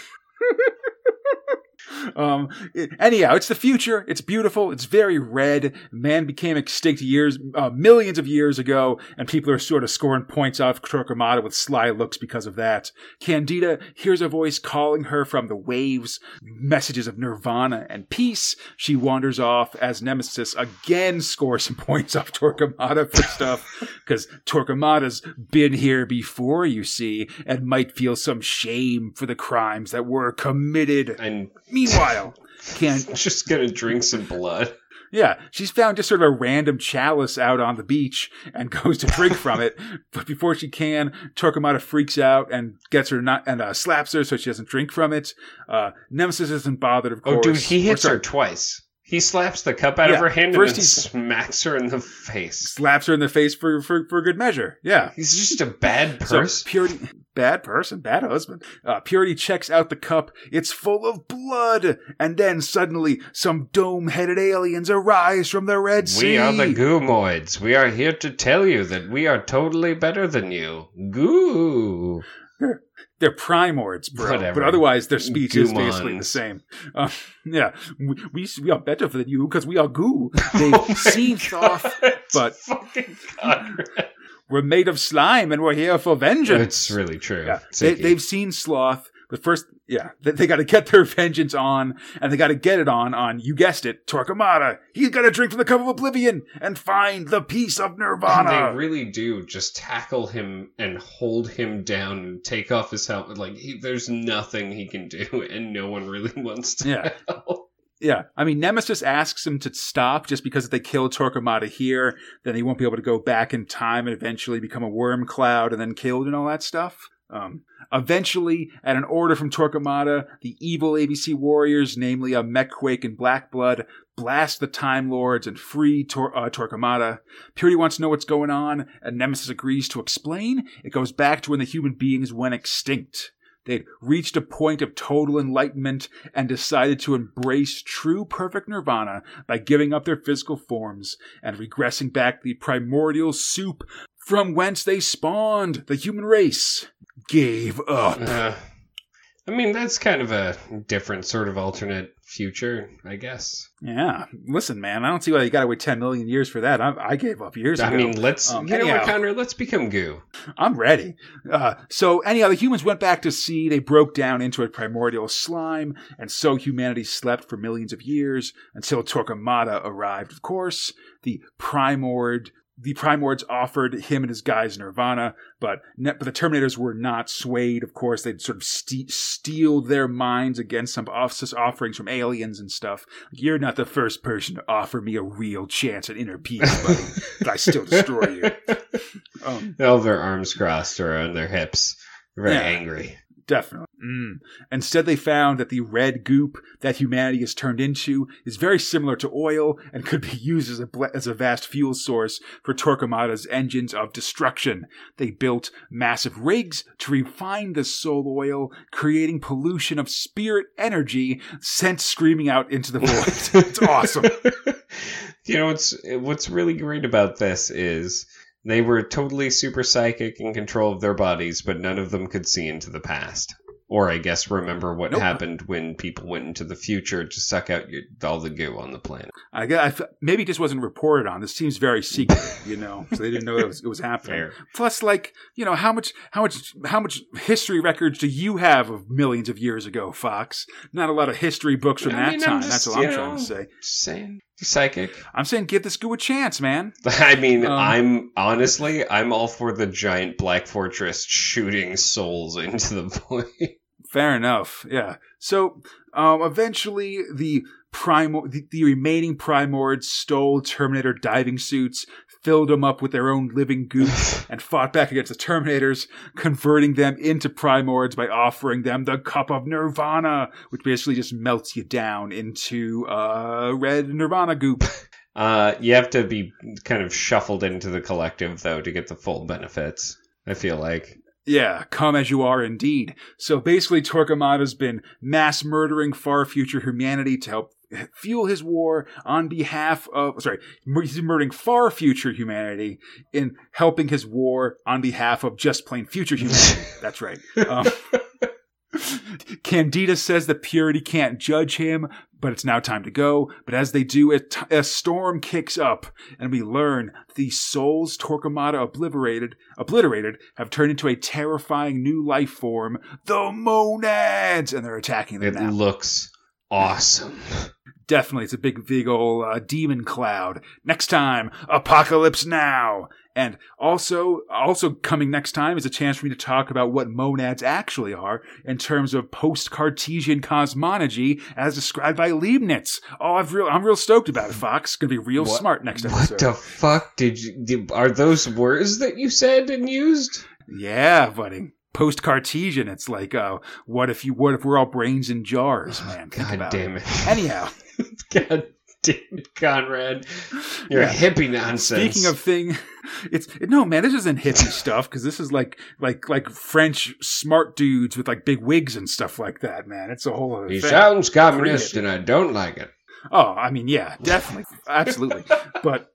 Um, it- anyhow, it's the future. It's beautiful. It's very red. Man became extinct years, uh, millions of years ago, and people are sort of scoring points off Torquemada with sly looks because of that. Candida hears a voice calling her from the waves, messages of nirvana and peace. She wanders off as Nemesis again scores some points off Torquemada for stuff, because Torquemada's been here before, you see, and might feel some shame for the crimes that were committed. I'm Meanwhile, can just to drink some blood. yeah, she's found just sort of a random chalice out on the beach and goes to drink from it. But before she can, Torquemada freaks out and gets her not and uh, slaps her so she doesn't drink from it. Uh, Nemesis isn't bothered, of course. Oh, dude, he hits her twice. He slaps the cup out of her hand and first then he- smacks her in the face. Slaps her in the face for for, for good measure. Yeah. He's just a bad So person. purity, bad person, bad husband. Uh, purity checks out the cup. It's full of blood, and then suddenly some dome-headed aliens arise from the Red Sea. we are the Goomoids. We are here to tell you that we are totally better than you. Goo. They're primords, bro. Whatever. But otherwise, their speech is basically the same. Uh, yeah, we, we we are better than you because we are goo. They've seen Thoth, but fucking Conrad. We're made of slime and we're here for vengeance. It's really true. Yeah, They, they've seen Sloth. But first, yeah, they, they got to get their vengeance on, and they got to get it on on you guessed it, Torquemada. He's got to drink from the cup of oblivion and find the peace of And Nirvana. they really do just tackle him and hold him down and take off his helmet. Like he, there's nothing he can do, and no one really wants to. Yeah. help. Yeah, I mean, Nemesis asks him to stop just because if they kill Torquemada here, then he won't be able to go back in time and eventually become a worm cloud and then killed and all that stuff. Um, eventually, at an order from Torquemada, the evil ABC warriors, namely a Mek-Quake and Blackblood, blast the Time Lords and free Tor- uh, Torquemada. Purity wants to know what's going on, and Nemesis agrees to explain. It goes back to when the human beings went extinct. They'd reached a point of total enlightenment and decided to embrace true perfect nirvana by giving up their physical forms and regressing back the primordial soup from whence they spawned. The human race gave up. Uh, I mean, that's kind of a different sort of alternate future, I guess. Yeah, listen, man, I don't see why you got to wait 10 million years for that. I, I gave up years ago. I ago. mean, let's, Um, you know what, anyhow. Connor? Let's become goo. I'm ready. Uh, so, anyhow, the humans went back to sea. They broke down into a primordial slime, and so humanity slept for millions of years until Torquemada arrived. Of course, the Primord. The Prime Primords offered him and his guys Nirvana, but, ne- but the Terminators were not swayed. Of course, they'd sort of ste- steeled their minds against some off- offerings from aliens and stuff. You're not the first person to offer me a real chance at inner peace, buddy, but I still destroy you. Um, All their arms crossed around their hips. Very Yeah. angry. Definitely. Mm. Instead, they found that the red goop that humanity has turned into is very similar to oil and could be used as a, as a vast fuel source for Torquemada's engines of destruction. They built massive rigs to refine the soul oil, creating pollution of spirit energy sent screaming out into the void. it's awesome. you know what's what's really great about this is they were totally super psychic in control of their bodies, but none of them could see into the past. Or I guess remember what Nope. happened when people went into the future to suck out your, all the goo on the planet. I guess I maybe it just wasn't reported on. This seems very secret, you know, so they didn't know it was, it was happening. Fair. Plus, like you know, how much, how much, how much history records do you have of millions of years ago, Fox? Not a lot of history books from I that mean, time. just, That's what I'm trying to say. Saying, psychic. I'm saying give this goo a chance, man. I mean, Um, I'm honestly, I'm all for the giant black fortress shooting souls into the void. Fair enough. Yeah. So, um, eventually the primo, the, the remaining primords stole Terminator diving suits, filled them up with their own living goop, and fought back against the Terminators, converting them into primords by offering them the cup of Nirvana, which basically just melts you down into uh, red Nirvana goop. Uh, you have to be kind of shuffled into the collective though to get the full benefits. I feel like. Yeah, come as you are indeed. So basically, Torquemada's been mass murdering far future humanity to help fuel his war on behalf of, sorry, he's murdering far future humanity in helping his war on behalf of just plain future humanity. That's right. Um, Candida says that Purity can't judge him, but it's now time to go. But as they do, a, t- a storm kicks up, and we learn the souls Torquemada obliterated, obliterated have turned into a terrifying new life form, the Monads, and they're attacking them It now. looks awesome. Definitely, it's a big, big old uh, demon cloud. Next time, Apocalypse Now. And also, also coming next time is a chance for me to talk about what monads actually are in terms of post-Cartesian cosmology as described by Leibniz. Oh, I've real, I'm real stoked about it, Fox. Gonna be real What- smart next What episode. What the fuck did you? Did, are those words that you said and used? yeah, buddy. Post-Cartesian, it's like, uh, what if you, what if we're all brains in jars, man? Think God damn it. it! Anyhow. God damn it, Conrad! Your Yeah. hippie nonsense. Speaking of thing, it's no man. This isn't hippie stuff because this is like like like French smart dudes with like big wigs and stuff like that. Man, it's a whole other he thing. sounds communist, and I don't like it. Oh, I mean, yeah, definitely, absolutely. But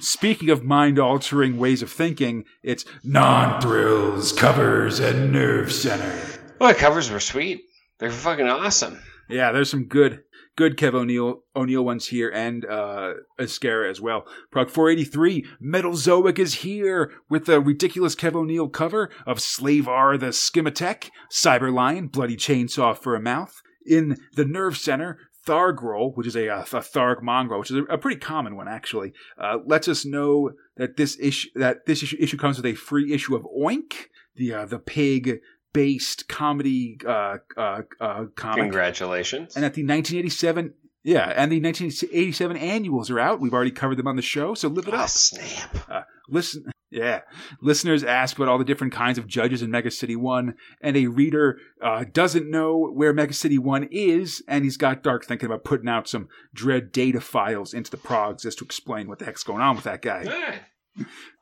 speaking of mind altering ways of thinking, it's non thrills, covers, and nerve center. Well, the covers were sweet. They're fucking awesome. Yeah, there's some good good Kev O'Neill O'Neill ones here and uh Ezquerra as well. Prog 483, Metalzoic is here with the ridiculous Kev O'Neill cover of Slavar the Schematek, Cyberlion, Bloody Chainsaw for a Mouth. In the Nerve Center, Thargrol, which is a, uh, a Tharg mongrel, which is a, a pretty common one actually, uh, lets us know that this issue that this issue, issue comes with a free issue of Oink, the uh, the pig based comedy uh, uh, uh, comic. Congratulations. And at the 1987, yeah, and the 1987 annuals are out. We've already covered them on the show, so live it oh, up. snap. Listen, Yeah. Listeners ask about all the different kinds of judges in Mega City 1, and a reader uh, doesn't know where Mega City 1 is, and he's got Dark thinking about putting out some Dredd data files into the progs just to explain what the heck's going on with that guy.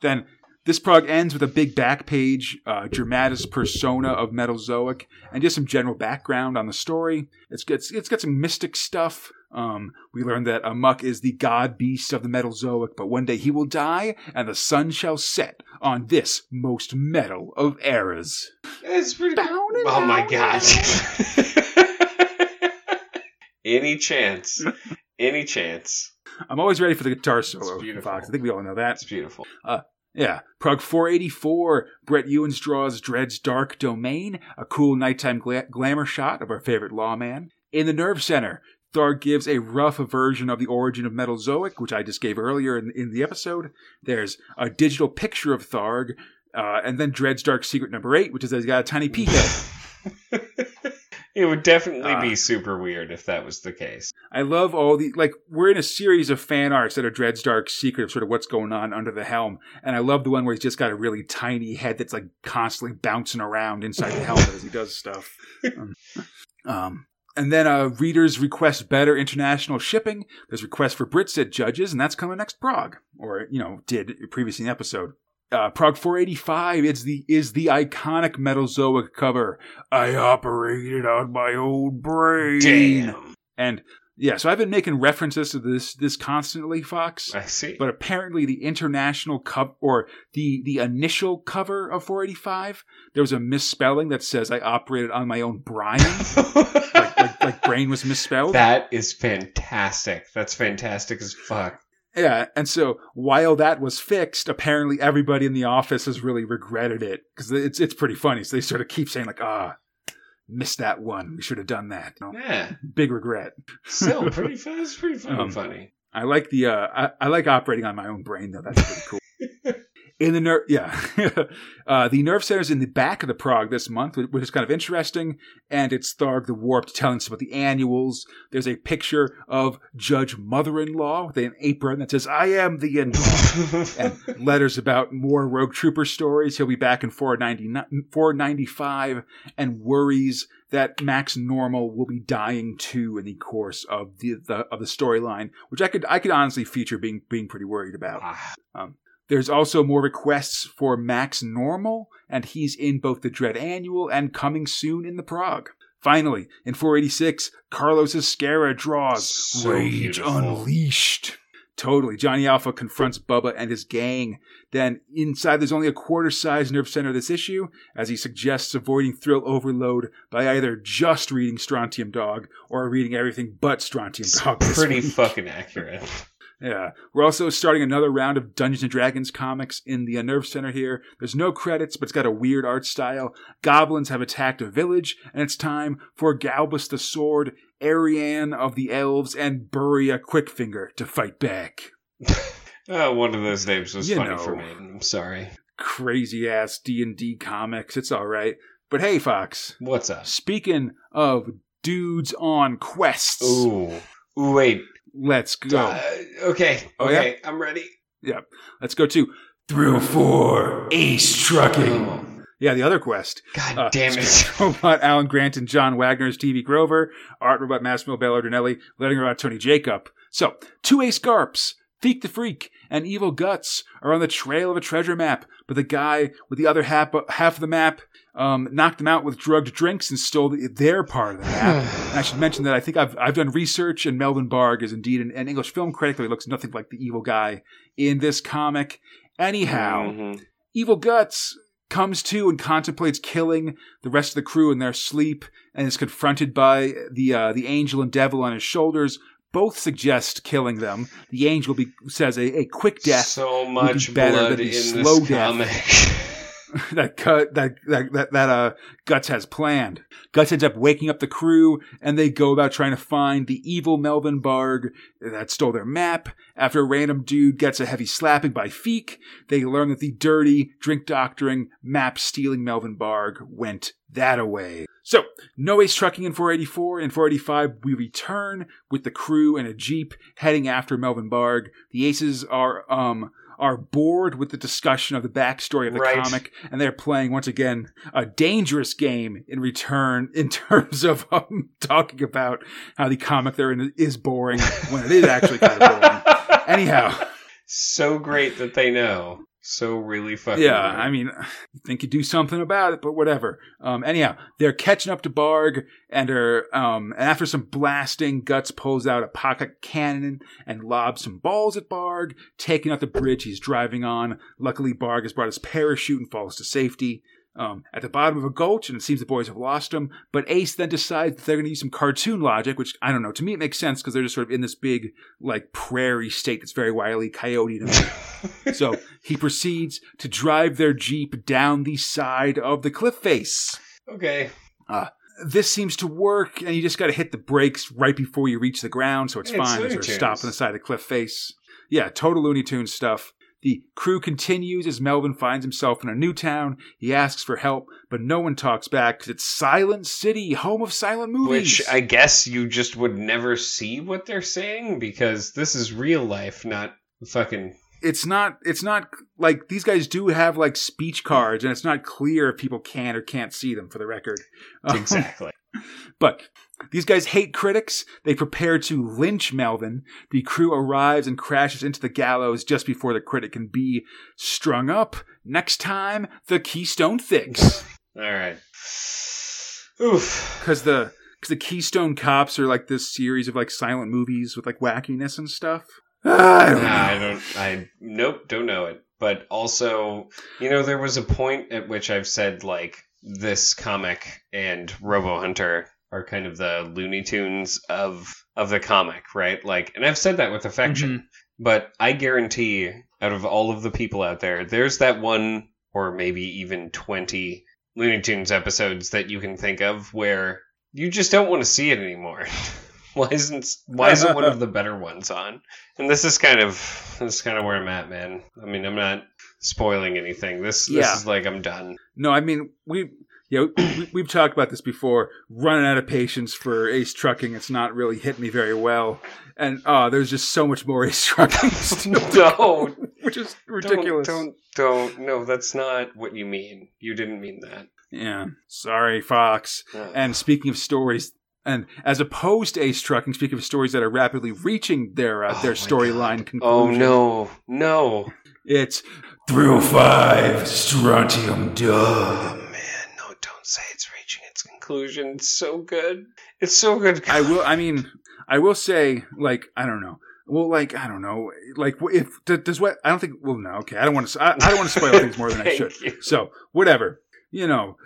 Then this prog ends with a big back page, uh, dramatis persona of Metalzoic, and just some general background on the story. It's it's, it's got some mystic stuff. Um, we learn that Amok is the god beast of the Metalzoic, but one day he will die, and the sun shall set on this most metal of eras. It's pretty Down and Oh my god. any chance. Any chance. I'm always ready for the guitar solo, beautiful. Fox. I think we all know that. That's beautiful. Uh, yeah. Prog 484, Brett Ewins draws Dredd's Dark Domain, a cool nighttime gla- glamour shot of our favorite lawman. In the Nerve Center, Tharg gives a rough version of the origin of Metalzoic, which I just gave earlier in, in the episode. There's a digital picture of Tharg, uh, and then Dredd's Dark Secret number 8, which is that he's got a tiny pea head. It would definitely Ah. be super weird if that was the case. I love all the like we're in a series of fan arts that are Dredd's dark secret of sort of what's going on under the helm, and I love the one where he's just got a really tiny head that's like constantly bouncing around inside the helmet as he does stuff. Um, um, and then uh, readers request better international shipping. There's requests for Brit-Cit judges, and that's coming next prog, or you know did previously in the episode. Uh, prog 485 is the is the iconic Metalzoic cover. I operated on my own brain. Damn. And yeah, so I've been making references to this this constantly, Fox. I see. But apparently, the international cover or the the initial cover of 485, there was a misspelling that says I operated on my own Brian, like, like like brain was misspelled. that is fantastic. That's fantastic as fuck. Yeah, and so while that was fixed, apparently everybody in the office has really regretted it because it's it's pretty funny. So they sort of keep saying like, ah, missed that one. We should have done that. You know? Yeah. Big regret. Still pretty fun. It's pretty fucking Um, funny. I like the uh, I, I like operating on my own brain though. That's pretty cool. in the nerve, yeah, uh, the nerve center is in the back of the prog this month, which is kind of interesting. And it's Tharg the Warped telling us about the annuals. There's a picture of Judge Mother-in-Law with an apron that says "I am the in-law," and letters about more Rogue Trooper stories. He'll be back in 490, 495 and worries that Max Normal will be dying too in the course of the, the of the storyline, which I could I could honestly feature being being pretty worried about. Ah, There's also more requests for Max Normal, and he's in both the Dredd Annual and coming soon in the prog. Finally, in 486, Carlos Ezquerra draws So Rage beautiful. Unleashed. Totally. Johnny Alpha confronts Bubba and his gang. Then inside there's only a quarter size nerve center of this issue, as he suggests avoiding thrill overload by either just reading Strontium Dog or reading everything but Strontium Dog. pretty week. fucking accurate. Yeah. We're also starting another round of Dungeons and Dragons comics in the Nerve Center here. There's no credits, but it's got a weird art style. Goblins have attacked a village, and it's time for Galbus the Sword, Ariane of the Elves, and Buria Quickfinger to fight back. Oh, one of those names was You funny know. for me. I'm sorry. Crazy ass D&D comics. It's all right. But hey, Fox, What's up? speaking of dudes on quests. Ooh, wait. Let's go. Uh, okay. Oh, Okay. I'm ready. Yeah. Let's go to Thrill 4 Ace Trucking. Oh, Yeah, the other quest. God Uh, damn it. Robot Alan Grant and John Wagner's T.B. Grover, art robot Massimo Belardinelli, letting robot Tony Jacob. So, two Ace Garps, Feek the Freak, and Evil Guts are on the trail of a treasure map, but the guy with the other half, half of the map um, knocked them out with drugged drinks and stole the, their part of the map. and I should mention that I think I've, I've done research, and Melvin Barg is indeed an, an English film critic though he looks nothing like the evil guy in this comic. Anyhow, Mhm. Evil Guts comes to and contemplates killing the rest of the crew in their sleep and is confronted by the uh, the angel and devil on his shoulders. Both suggest killing them. The angel be- says a, a quick death So be much better blood than the slow death. that cut that that that, that uh, Guts has planned. Guts ends up waking up the crew, and they go about trying to find the evil Melvin Barg that stole their map. After a random dude gets a heavy slapping by Feek, they learn that the dirty, drink doctoring, map stealing Melvin Barg went that away. So, no ace trucking in 484. and 485, we return with the crew and a jeep heading after Melvin Barg. The aces are um are bored with the discussion of the backstory of the Right. comic, and they're playing once again a dangerous game in return in terms of um, talking about how the comic they're in is boring when it is actually kind of boring. Anyhow, so great that they know. So really fucking. yeah, weird. I mean, you think you do something about it, but whatever. Um, anyhow, they're catching up to Barg, and are um, and after some blasting, Guts pulls out a pocket cannon and lobs some balls at Barg, taking out the bridge he's driving on. Luckily, Barg has brought his parachute and falls to safety. Um, at the bottom of a gulch, and it seems the boys have lost him. But Ace then decides that they're going to use some cartoon logic, which I don't know. To me, it makes sense because they're just sort of in this big, like, prairie state that's very wily coyote to me. So he proceeds to drive their Jeep down the side of the cliff face. okay. This seems to work, and you just got to hit the brakes right before you reach the ground, so it's it's fine. Sort of stop on the side of the cliff face. Yeah, total Looney Tunes stuff. The crew continues as Melvin finds himself in a new town. He asks for help, but no one talks back because it's Silent City, home of silent movies. Which I guess you just would never see what they're saying because this is real life, not fucking. it's not it's not like these guys do have like speech cards and it's not clear if people can or can't see them for the record Exactly. but these guys hate critics they prepare to lynch melvin the crew arrives and crashes into the gallows just before the critic can be strung up next time the keystone thicks All right. Oof. because the because the keystone cops are like this series of like silent movies with like wackiness and stuff I don't know. I don't. I nope, don't know it. But also, you know, there was a point at which I've said like this comic and Robo Hunter are kind of the Looney Tunes of of the comic, right? Like, and I've said that with affection. Mm-hmm. But I guarantee, out of all of the people out there, there's that one or maybe even twenty Looney Tunes episodes that you can think of where you just don't want to see it anymore. why isn't why isn't one of the better ones on? And this is kind of this is kind of where I'm at, man. I mean, I'm not spoiling anything. This this Yeah. is like I'm done. No, I mean we. Yeah, we, we've talked about this before. Running out of patience for Ace Trucking, it's not really hit me very well. And oh, there's just so much more Ace Trucking, no, which is ridiculous. Don't, don't don't no, that's not what you mean. You didn't mean that. Yeah, sorry, Fox. Uh, And speaking of stories, and as opposed to Ace Trucking, speaking of stories that are rapidly reaching their uh, Oh their storyline conclusion. oh no, no. It's 305 Strontium Dog. Oh man, no, don't say it's reaching its conclusion. It's so good. It's so good. I will. I mean, I will say, like, I don't know. Well, like, I don't know. Like, if does what? I don't think. Well, no. Okay, I don't want to. I, I don't want to spoil things more than I should. you. So, whatever. You know,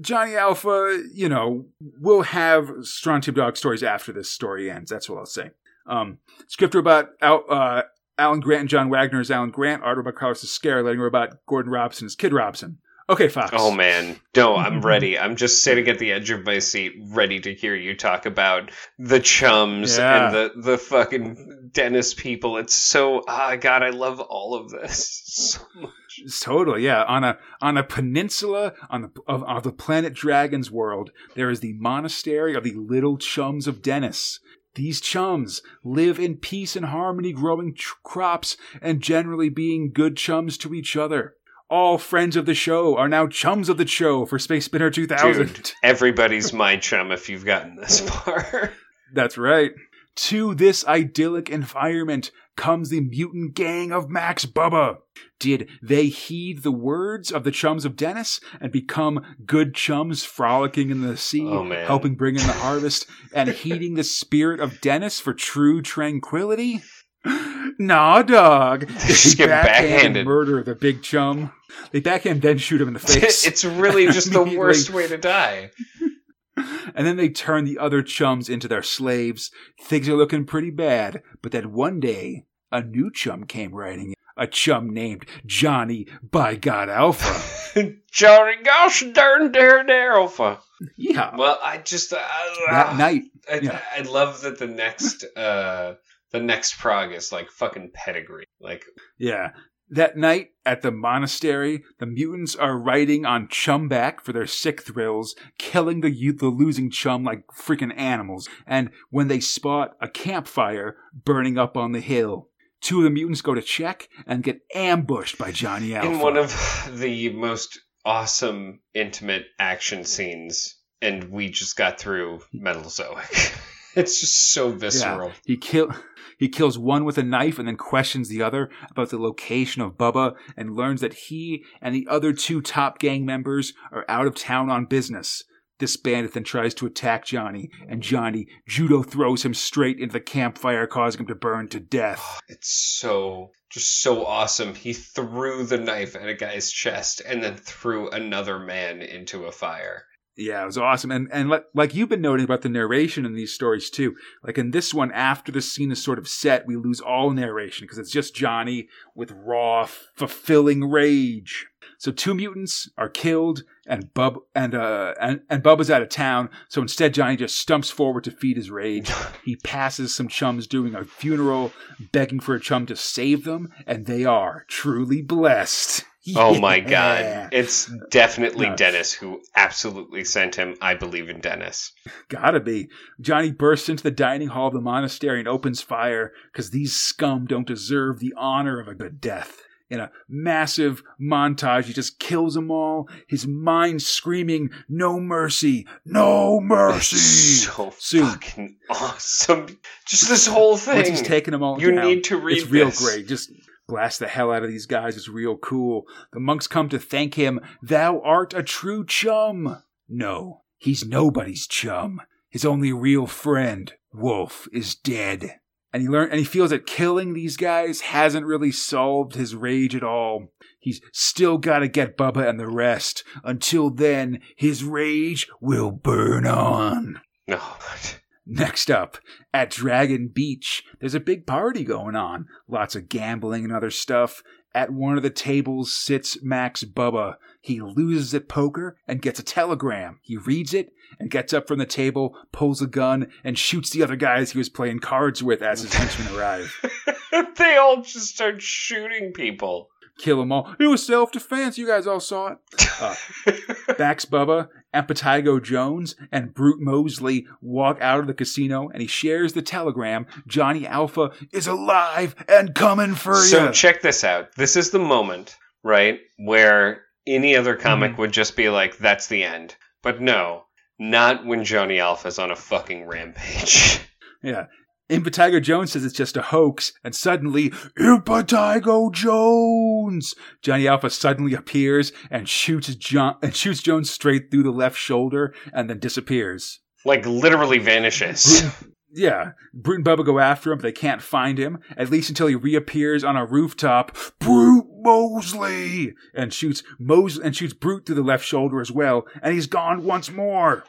Johnny Alpha. You know, we'll have strong Strontium Dog stories after this story ends. That's what I'll say. Um, script about Al, uh, Alan Grant and John Wagner as Alan Grant. Art about Carlos Ezquerra. Letting her about Gordon Robson as Kid Robson. Okay, Fox. Oh man, no, I'm ready. I'm just sitting at the edge of my seat, ready to hear you talk about the chums Yeah. and the the fucking Dennis people. It's so ah, God, I love all of this so much. Totally, yeah. On a on a peninsula on the of, of the planet Dragon's world, there is the monastery of the Little Chums of Dennis. These chums live in peace and harmony, growing ch- crops and generally being good chums to each other. All friends of the show are now chums of the show for Space Spinner 2000. Dude, everybody's my chum if you've gotten this far. That's right. To this idyllic environment comes the mutant gang of Max Bubba. Did they heed the words of the chums of Dennis and become good chums frolicking in the sea, Oh, helping bring in the harvest, and heeding the spirit of Dennis for true tranquility? Nah, dog. just get backhand backhanded. murder the big chum. They backhand then shoot him in the face. it's really just the worst way to die. And then they turn the other chums into their slaves. Things are looking pretty bad. But then one day, a new chum came riding in. A chum named Johnny by God Alpha. Johnny gosh darn darn alpha. Yeah. Well, I just uh, that night. I, yeah. I love that the next uh the next prog is like fucking pedigree. Like Yeah. That night at the monastery, the mutants are riding on chum back for their sick thrills, killing the youth, the losing chum like freaking animals. And when they spot a campfire burning up on the hill, Two of the mutants go to check and get ambushed by Johnny Alpha. In one of the most awesome, intimate action scenes, and we just got through Metalzoic. it's just so visceral. Yeah, he kill he kills one with a knife and then questions the other about the location of Bubba and learns that he and the other two top gang members are out of town on business. This bandit then tries to attack Johnny, and Johnny judo throws him straight into the campfire, causing him to burn to death. It's so just so awesome. He threw the knife at a guy's chest and then threw another man into a fire. Yeah, it was awesome. And and like, like you've been noting about the narration in these stories too. Like in this one, after the scene is sort of set, we lose all narration because it's just Johnny with raw, fulfilling rage. So two mutants are killed, and Bub and uh and, and Bubba's out of town. So instead, Johnny just stumps forward to feed his rage. he passes some chums doing a funeral, begging for a chum to save them, and they are truly blessed. Oh my god. It's definitely No. Dennis who absolutely sent him. I believe in Dennis. Gotta be. Johnny bursts into the dining hall of the monastery and opens fire because these scum don't deserve the honor of a good death. In a massive montage, he just kills them all, his mind screaming, No mercy, no mercy. So Soon. fucking awesome. Just this whole thing. Once he's taken them all You down, need to read It's real great. Just blast the hell out of these guys. It's real cool. The monks come to thank him. Thou art a true chum. No, he's nobody's chum. His only real friend, Wolf, is dead. And he learn and he feels that killing these guys hasn't really solved his rage at all. He's still gotta get Bubba and the rest. Until then, his rage will burn on. No. Oh, Next up, at Dragon Beach, there's a big party going on. Lots of gambling and other stuff. At one of the tables sits Max Bubba. He loses at poker and gets a telegram. He reads it and gets up from the table, pulls a gun, and shoots the other guys he was playing cards with as his henchmen arrive. they all just start shooting people. Kill them all. It was self defense. You guys all saw it. Uh, Bax Bubba, Impetigo Jones, and Brute Mosley walk out of the casino and he shares the telegram Johnny Alpha is alive and coming for So you. So check this out. This is the moment, right, where any other comic Mhm. would just be like, "That's the end." But no, not when Johnny Alpha's on a fucking rampage. yeah. Impetigo Jones says it's just a hoax, and suddenly, Impetigo Jones! Johnny Alpha suddenly appears and shoots John and shoots Jones straight through the left shoulder and then disappears. like literally vanishes. Yeah, Brute and Bubba go after him, but they can't find him, at least until he reappears on a rooftop. Brute Mosley! And shoots Mos and shoots Brute through the left shoulder as well, and he's gone once more.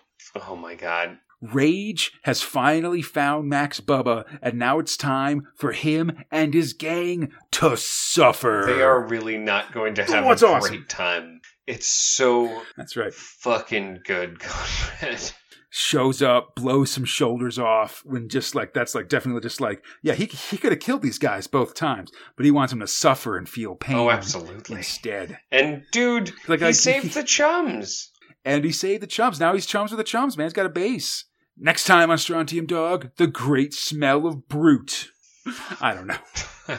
oh my god. Rage has finally found Max Bubba, and now it's time for him and his gang to suffer. They are really not going to have What's a awesome? great time. It's so That's right. fucking good, Conrad. Shows up, blows some shoulders off, when just like, that's like definitely just like, yeah, he, he could have killed these guys both times, but he wants them to suffer and feel oh, pain. Oh, absolutely. Instead. And dude, Like, he I- saved the chums. And he saved the chums. Now he's chums with the chums, man. He's got a base. Next time on Strontium Dog, the great smell of brute. I don't know.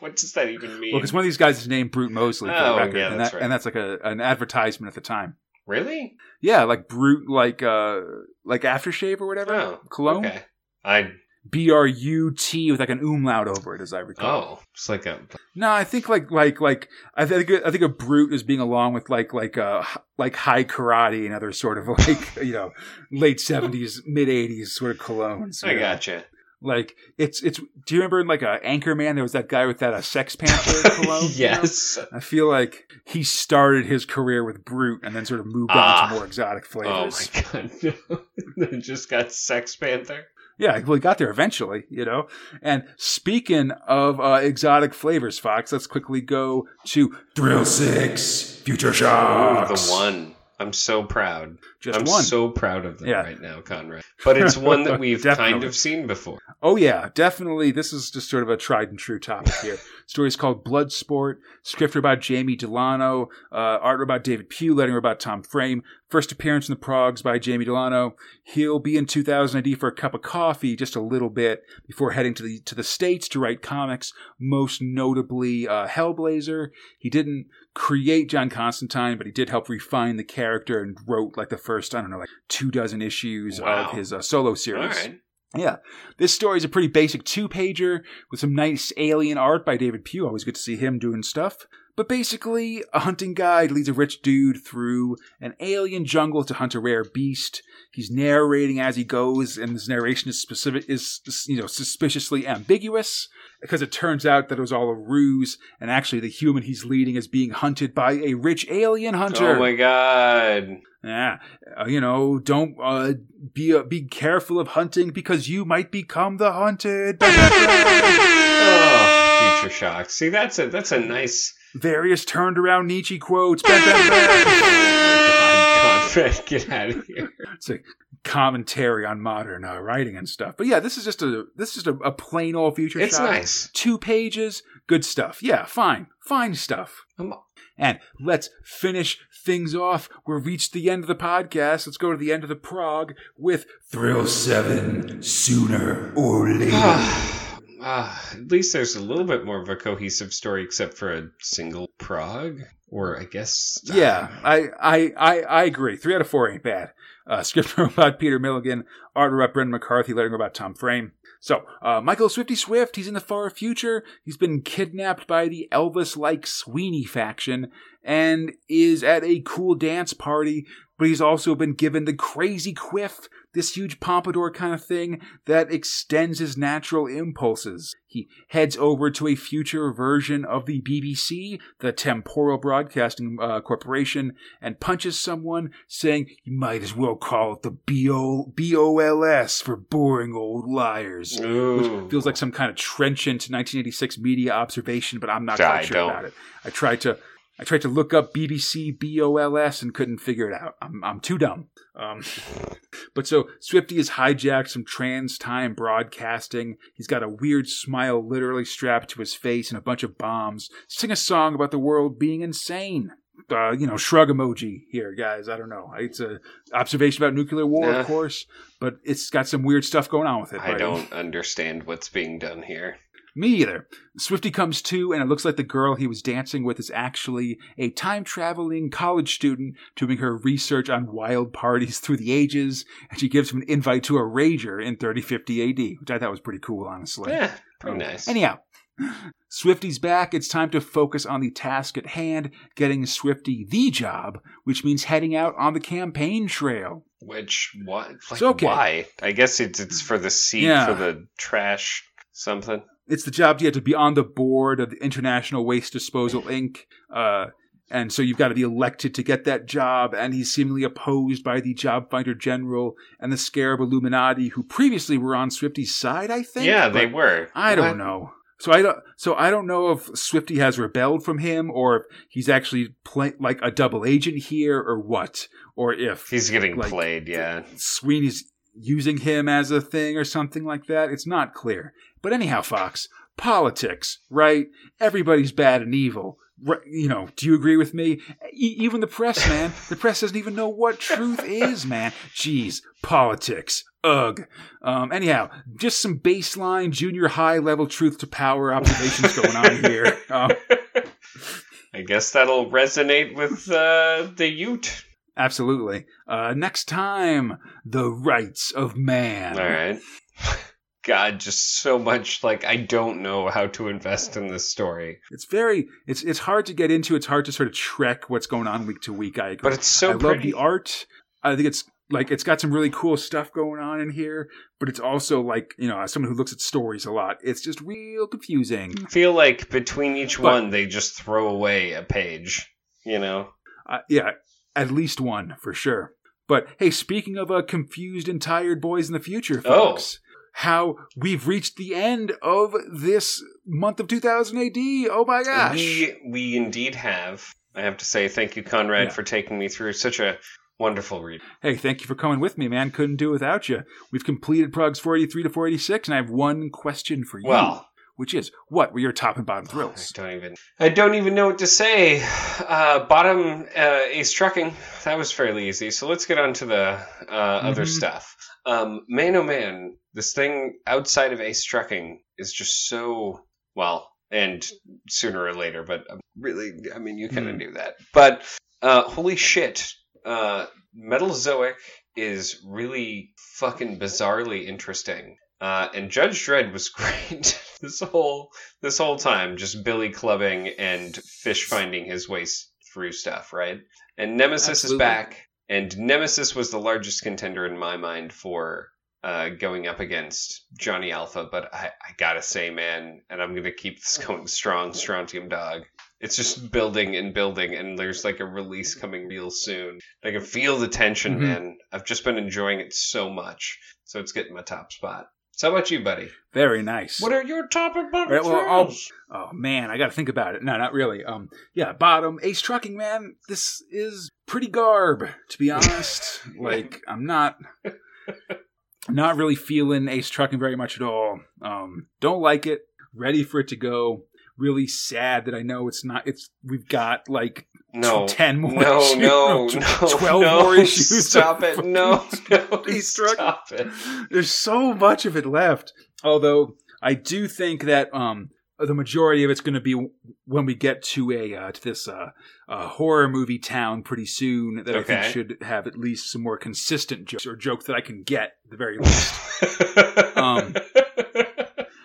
what does that even mean? Well, because one of these guys is named Brute Mosley for Oh, the record, yeah, and, that's that, right. and that's like a, an advertisement at the time. really? Yeah, like Brute, like uh, like aftershave or whatever, Oh, cologne. okay. I B R U T with like an umlaut over it, as I recall. oh, it's like a No, I think like like like I think I think a brute is being along with like like uh like Hai Karate and other sort of like you know late seventies mid eighties sort of colognes. I know? gotcha. Like it's it's. Do you remember in like a Anchorman? There was that guy with that uh, Sex Panther cologne. you know? yes. I feel like he started his career with Brute and then sort of moved Ah. on to more exotic flavors. Oh my god. No. Just got Sex Panther. Yeah, well, he got there eventually, you know. And speaking of uh, exotic flavors, Fox, let's quickly go to Thrill Six Future Ooh, Shocks. the one. I'm so proud. Just I'm one. so proud of them Yeah. right now, Conrad. But it's one that we've kind of seen before. Oh yeah, definitely. This is just sort of a tried and true topic here. Story is called Bloodsport. Script about Jamie Delano. Uh, art about David Pugh. Letter about Tom Frame. First appearance in the Progs by Jamie Delano. He'll be in 2000 AD for a cup of coffee, just a little bit before heading to the to the states to write comics. Most notably, uh, Hellblazer. He didn't create John Constantine, but he did help refine the character and wrote like the first I don't know like two dozen issues Wow. of his uh, solo series. right. Yeah. This story is a pretty basic two pager with some nice alien art by David Pugh. Always good to see him doing stuff. But basically, a hunting guide leads a rich dude through an alien jungle to hunt a rare beast. He's narrating as he goes, and this narration is specific is you know suspiciously ambiguous because it turns out that it was all a ruse, and actually the human he's leading is being hunted by a rich alien hunter. Oh my god. Yeah, uh, you know, don't uh, be uh, be careful of hunting because you might become the hunted. Oh, future shock. See, that's a that's a nice. Various turned around Nietzsche quotes. Bam, bam, bam. Get out of here. it's a commentary on modern uh, writing and stuff. But yeah, this is just a this is just a, a plain old future It's shot. nice. Two pages, good stuff. Yeah, fine, fine stuff. I'm- And let's finish things off. We've reached the end of the podcast. Let's go to the end of the prog with Thrill 7 Sooner or Later. Ah, at least there's a little bit more of a cohesive story, except for a single prog, or I guess. yeah, I, I, I, I agree. Three out of four ain't bad. Uh, script about Peter Milligan, art about Brendan McCarthy, lettering about Tom Frame. So, uh, Michael Swifty Swift, he's in the far future. He's been kidnapped by the Elvis like Sweeney faction and is at a cool dance party, but he's also been given the crazy quiff, this huge pompadour kind of thing that extends his natural impulses. He heads over to a future version of the BBC, the Temporal Broadcasting uh, Corporation, and punches someone, saying, You might as well call it the B-O- BOLS for boring old liars. Ooh. Which feels like some kind of trenchant 1986 media observation, but I'm not I quite sure don't. about it. I tried to. I tried to look up BBC BOLS and couldn't figure it out. I'm, I'm too dumb. Um, but so Swifty has hijacked some trans time broadcasting. He's got a weird smile literally strapped to his face and a bunch of bombs. Sing a song about the world being insane. Uh, you know, shrug emoji here, guys. I don't know. It's a observation about nuclear war, Yeah. of course, but it's got some weird stuff going on with it. I don't understand what's being done here. Me either. Swifty comes to, and it looks like the girl he was dancing with is actually a time traveling college student doing her research on wild parties through the ages, and she gives him an invite to a rager in 3050 AD, which I thought was pretty cool, honestly. Yeah, pretty Um, nice. Anyhow, Swifty's back. It's time to focus on the task at hand, getting Swifty the job, which means heading out on the campaign trail. Which what? Like, okay. Why? I guess it's it's for the seat Yeah. for the trash something. It's the job you have to be on the board of the International Waste Disposal Inc. Uh, and so you've got to be elected to get that job. And he's seemingly opposed by the Job Finder General and the Scarab Illuminati, who previously were on Swifty's side. I think. Yeah, they were. I don't know. So I don't. So I don't know if Swifty has rebelled from him, or if he's actually play, like a double agent here, or what, or if He's getting Like, played. Yeah. Sweeney's using him as a thing or something like that. It's not clear. But anyhow, Fox, politics, right? Everybody's bad and evil. You know, do you agree with me? E- even the press, man. the press doesn't even know what truth is, man. Jeez, politics. Ugh. Um, anyhow, just some baseline junior high level truth to power observations going on here. Um, I guess that'll resonate with uh, the Ute. Absolutely. Uh, next time, the rights of man. All right. God, just so much like I don't know how to invest in this story, It's very it's it's hard to get into. It's hard to sort of trek what's going on week to week. I agree. but it's so I love the art. I think it's like it's got some really cool stuff going on in here, but it's also like you know, as someone who looks at stories a lot, it's just real confusing. I feel like between each But- one, they just throw away a page. You know. Uh, yeah, at least one for sure. But hey, speaking of uh, confused and tired boys in the future, Oh. folks, how we've reached the end of this month of 2000 AD. Oh my gosh! We we indeed have. I have to say thank you, Conrad, Yeah. for taking me through such a wonderful read. Hey, thank you for coming with me, man. Couldn't do it without you. We've completed Progs 483 to 486, and I have one question for you. Well, which is, what were your top and bottom thrills? I don't even I don't even know what to say. Uh, bottom uh, Ace Trucking that was fairly easy. So let's get on to the uh, other Mhm. stuff. Um, man, oh man, this thing outside of Ace Trucking is just so well, and sooner or later. But um, really, I mean, you kind of Hmm. knew that. But uh, holy shit, uh, Metalzoic is really fucking bizarrely interesting. Uh, and Judge Dredd was great this whole this whole time, just Billy clubbing and fish finding his way through stuff, right? And Nemesis Absolutely. is back, and Nemesis was the largest contender in my mind for uh, going up against Johnny Alpha. But I, I gotta say, man, and I'm gonna keep this going strong, Strontium Dog. It's just building and building, and there's like a release coming real soon. I can feel the tension, Mhm. man. I've just been enjoying it so much, so it's getting my top spot. So how about you, buddy? Very nice. What are your top and bottom Right, well, Oh man, I got to think about it. No, not really. Um, yeah, bottom Ace Trucking, man. This is pretty garb, to be honest. like, I'm not, not really feeling Ace Trucking very much at all. Um, don't like it. Ready for it to go. Really sad that I know it's not. It's we've got like No, ten more. no, issues. no, no, twelve no, more issues. Stop it! No, no, stop it! There's so much of it left. Although I do think that um the majority of it's going to be when we get to a uh, to this uh, uh, horror movie town pretty soon. That I Okay. think should have at least some more consistent jokes or jokes that I can get at the very least. Um,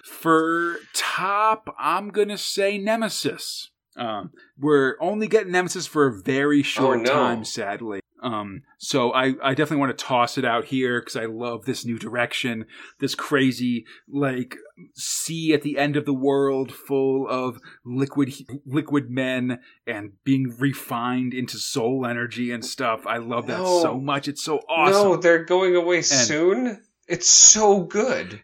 For top, I'm gonna say Nemesis. Um, we're only getting Nemesis for a very short Oh, no. time, sadly. Um, so I, I definitely want to toss it out here because I love this new direction, this crazy like sea at the end of the world, full of liquid liquid men and being refined into soul energy and stuff. I love that No. so much. It's so awesome. No, they're going away soon. It's so good.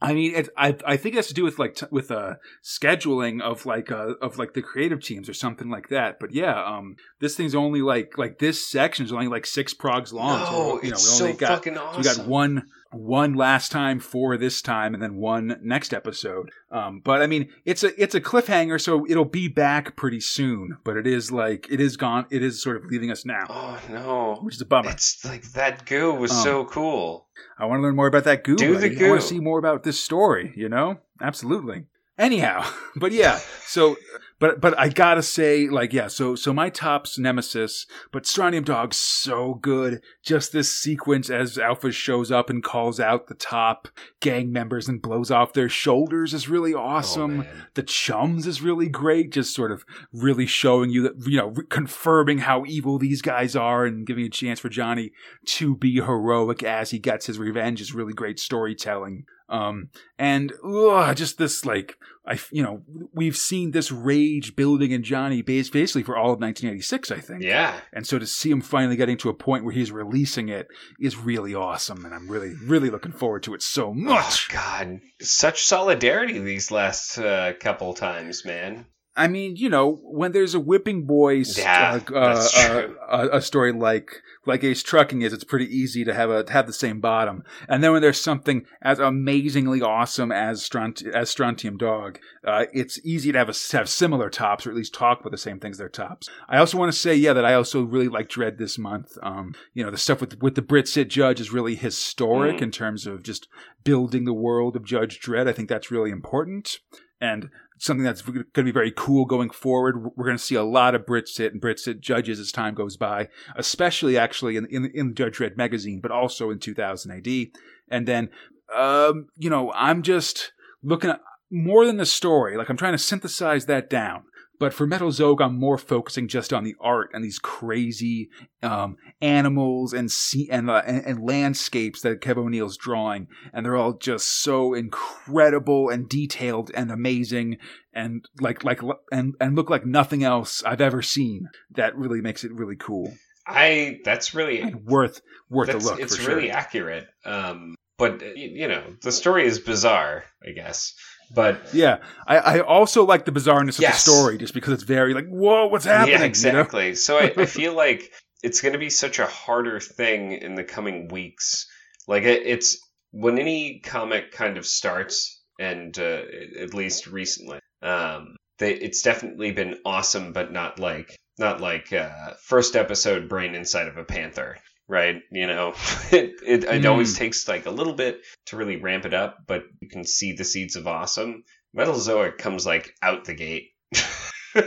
I mean, it, I I think it has to do with like t- with uh scheduling of like uh of like the creative teams or something like that. But yeah, um, this thing's only like like this section is only like six progs long. no, so, you know, it's we so only got fucking so awesome. we got one one last time for this time, and then one next episode. Um, but I mean, it's a it's a cliffhanger, so it'll be back pretty soon. But it is like it is gone. It is sort of leaving us now, Oh no, which is a bummer. it's like that goo was Um, so cool. I want to learn more about that goo. Do the buddy. I want goo. to see more about this story. You know, absolutely. Anyhow, but yeah. So, but but I gotta say, like, yeah. So so my top's Nemesis, but Strontium Dog's so good. Just this sequence as Alpha shows up and calls out the top gang members and blows off their shoulders is really oh, awesome. Oh, the chums is really great just sort of really showing you that you know confirming how evil these guys are and giving a chance for johnny to be heroic as he gets his revenge is really great storytelling um and ugh, just this like i you know we've seen this rage building in johnny bas- basically for all of 1986 i think. Yeah, and so to see him finally getting to a point where he's releasing it is really awesome and i'm really really looking forward to it so much. Oh God, such solidarity these last uh, couple times, man. I mean, you know, when there's a whipping boys Yeah, uh, uh, uh, a, a story like like Ace Trucking is, it's pretty easy to have a to have the same bottom. And then when there's something as amazingly awesome as as Strontium Dog, uh, it's easy to have a, have similar tops or at least talk about the same things they're tops. I also want to say, yeah, that I also really like Dredd this month. Um, you know, the stuff with with the Brit-Cit Judge is really historic Mm. in terms of just building the world of Judge Dredd. I think that's really important. And something that's going to be very cool going forward. We're going to see a lot of Brit-Cit and Brit-Cit judges as time goes by, especially actually in in, in Judge Dredd magazine, but also in 2000 AD. And then, um, you know, I'm just looking at more than the story. Like I'm trying to synthesize that down. But for Metalzoic, I'm more focusing just on the art and these crazy um, animals and sea and, uh, and and landscapes that Kev O'Neill's drawing, and they're all just so incredible and detailed and amazing, and like like and and look like nothing else I've ever seen. That really makes it really cool I that's really and worth worth a look it's for sure. really accurate. Um, but you know, the story is bizarre, I guess. But Yeah, I, I also like the bizarreness of Yes. the story, just because it's very like, whoa, what's happening? yeah, you know? exactly. So I, I feel like it's going to be such a harder thing in the coming weeks. Like it, it's when any comic kind of starts, and uh, at least recently, um, they, it's definitely been awesome, but not like not like uh, first episode brain inside of a panther. Right, you know, it it, it Mm. always takes like a little bit to really ramp it up, but you can see the seeds of awesome. Metalzoic comes like out the gate.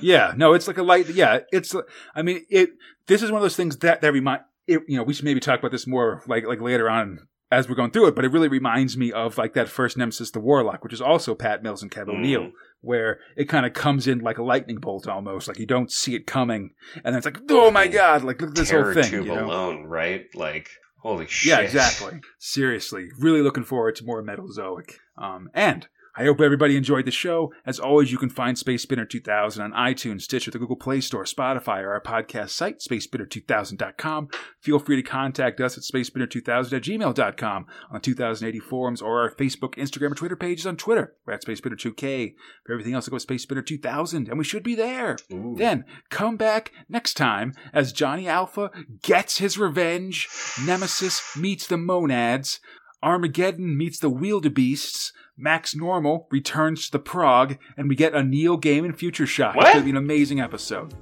Yeah, no, it's like a light. Yeah, it's. I mean, it. This is one of those things that that remind. It, you know, we should maybe talk about this more like like later on as we're going through it. But it really reminds me of like that first Nemesis, the Warlock, which is also Pat Mills and Kev Mm. O'Neill, where it kind of comes in like a lightning bolt almost, like you don't see it coming, and then it's like, oh my god, like look at this terror whole thing. tube you know? alone, right? Like, holy shit. Yeah, exactly. Seriously, really looking forward to more Metalzoic. Um, and I hope everybody enjoyed the show. As always, you can find Space Spinner 2000 on iTunes, Stitcher, the Google Play Store, Spotify, or our podcast site, spacespinner2000.com. Feel free to contact us at spacespinner2000 at gmail.com on the 2080 forums or our Facebook, Instagram, or Twitter pages on Twitter. We're at SpaceSpinner2K. For everything else, go to Space Spinner 2000, and we should be there. Ooh. Then come back next time as Johnny Alpha gets his revenge, Nemesis meets the Monads, Armageddon meets the Wildebeests, Max Normal returns to the prog, and we get a Neil Gaiman future shock. What? It's gonna be an amazing episode.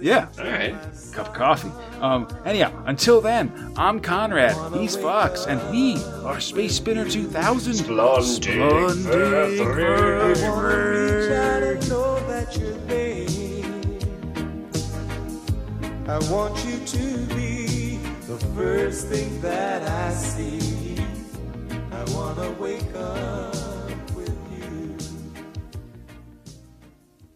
Yeah, All right. cup of coffee. Um, anyhow, until then, I'm Conrad, he's Fox, and we are Space Spinner 2000. Splendid Splendid Verthree. Try to know that you're there. I want you to be the first thing that I see. I wanna wake up.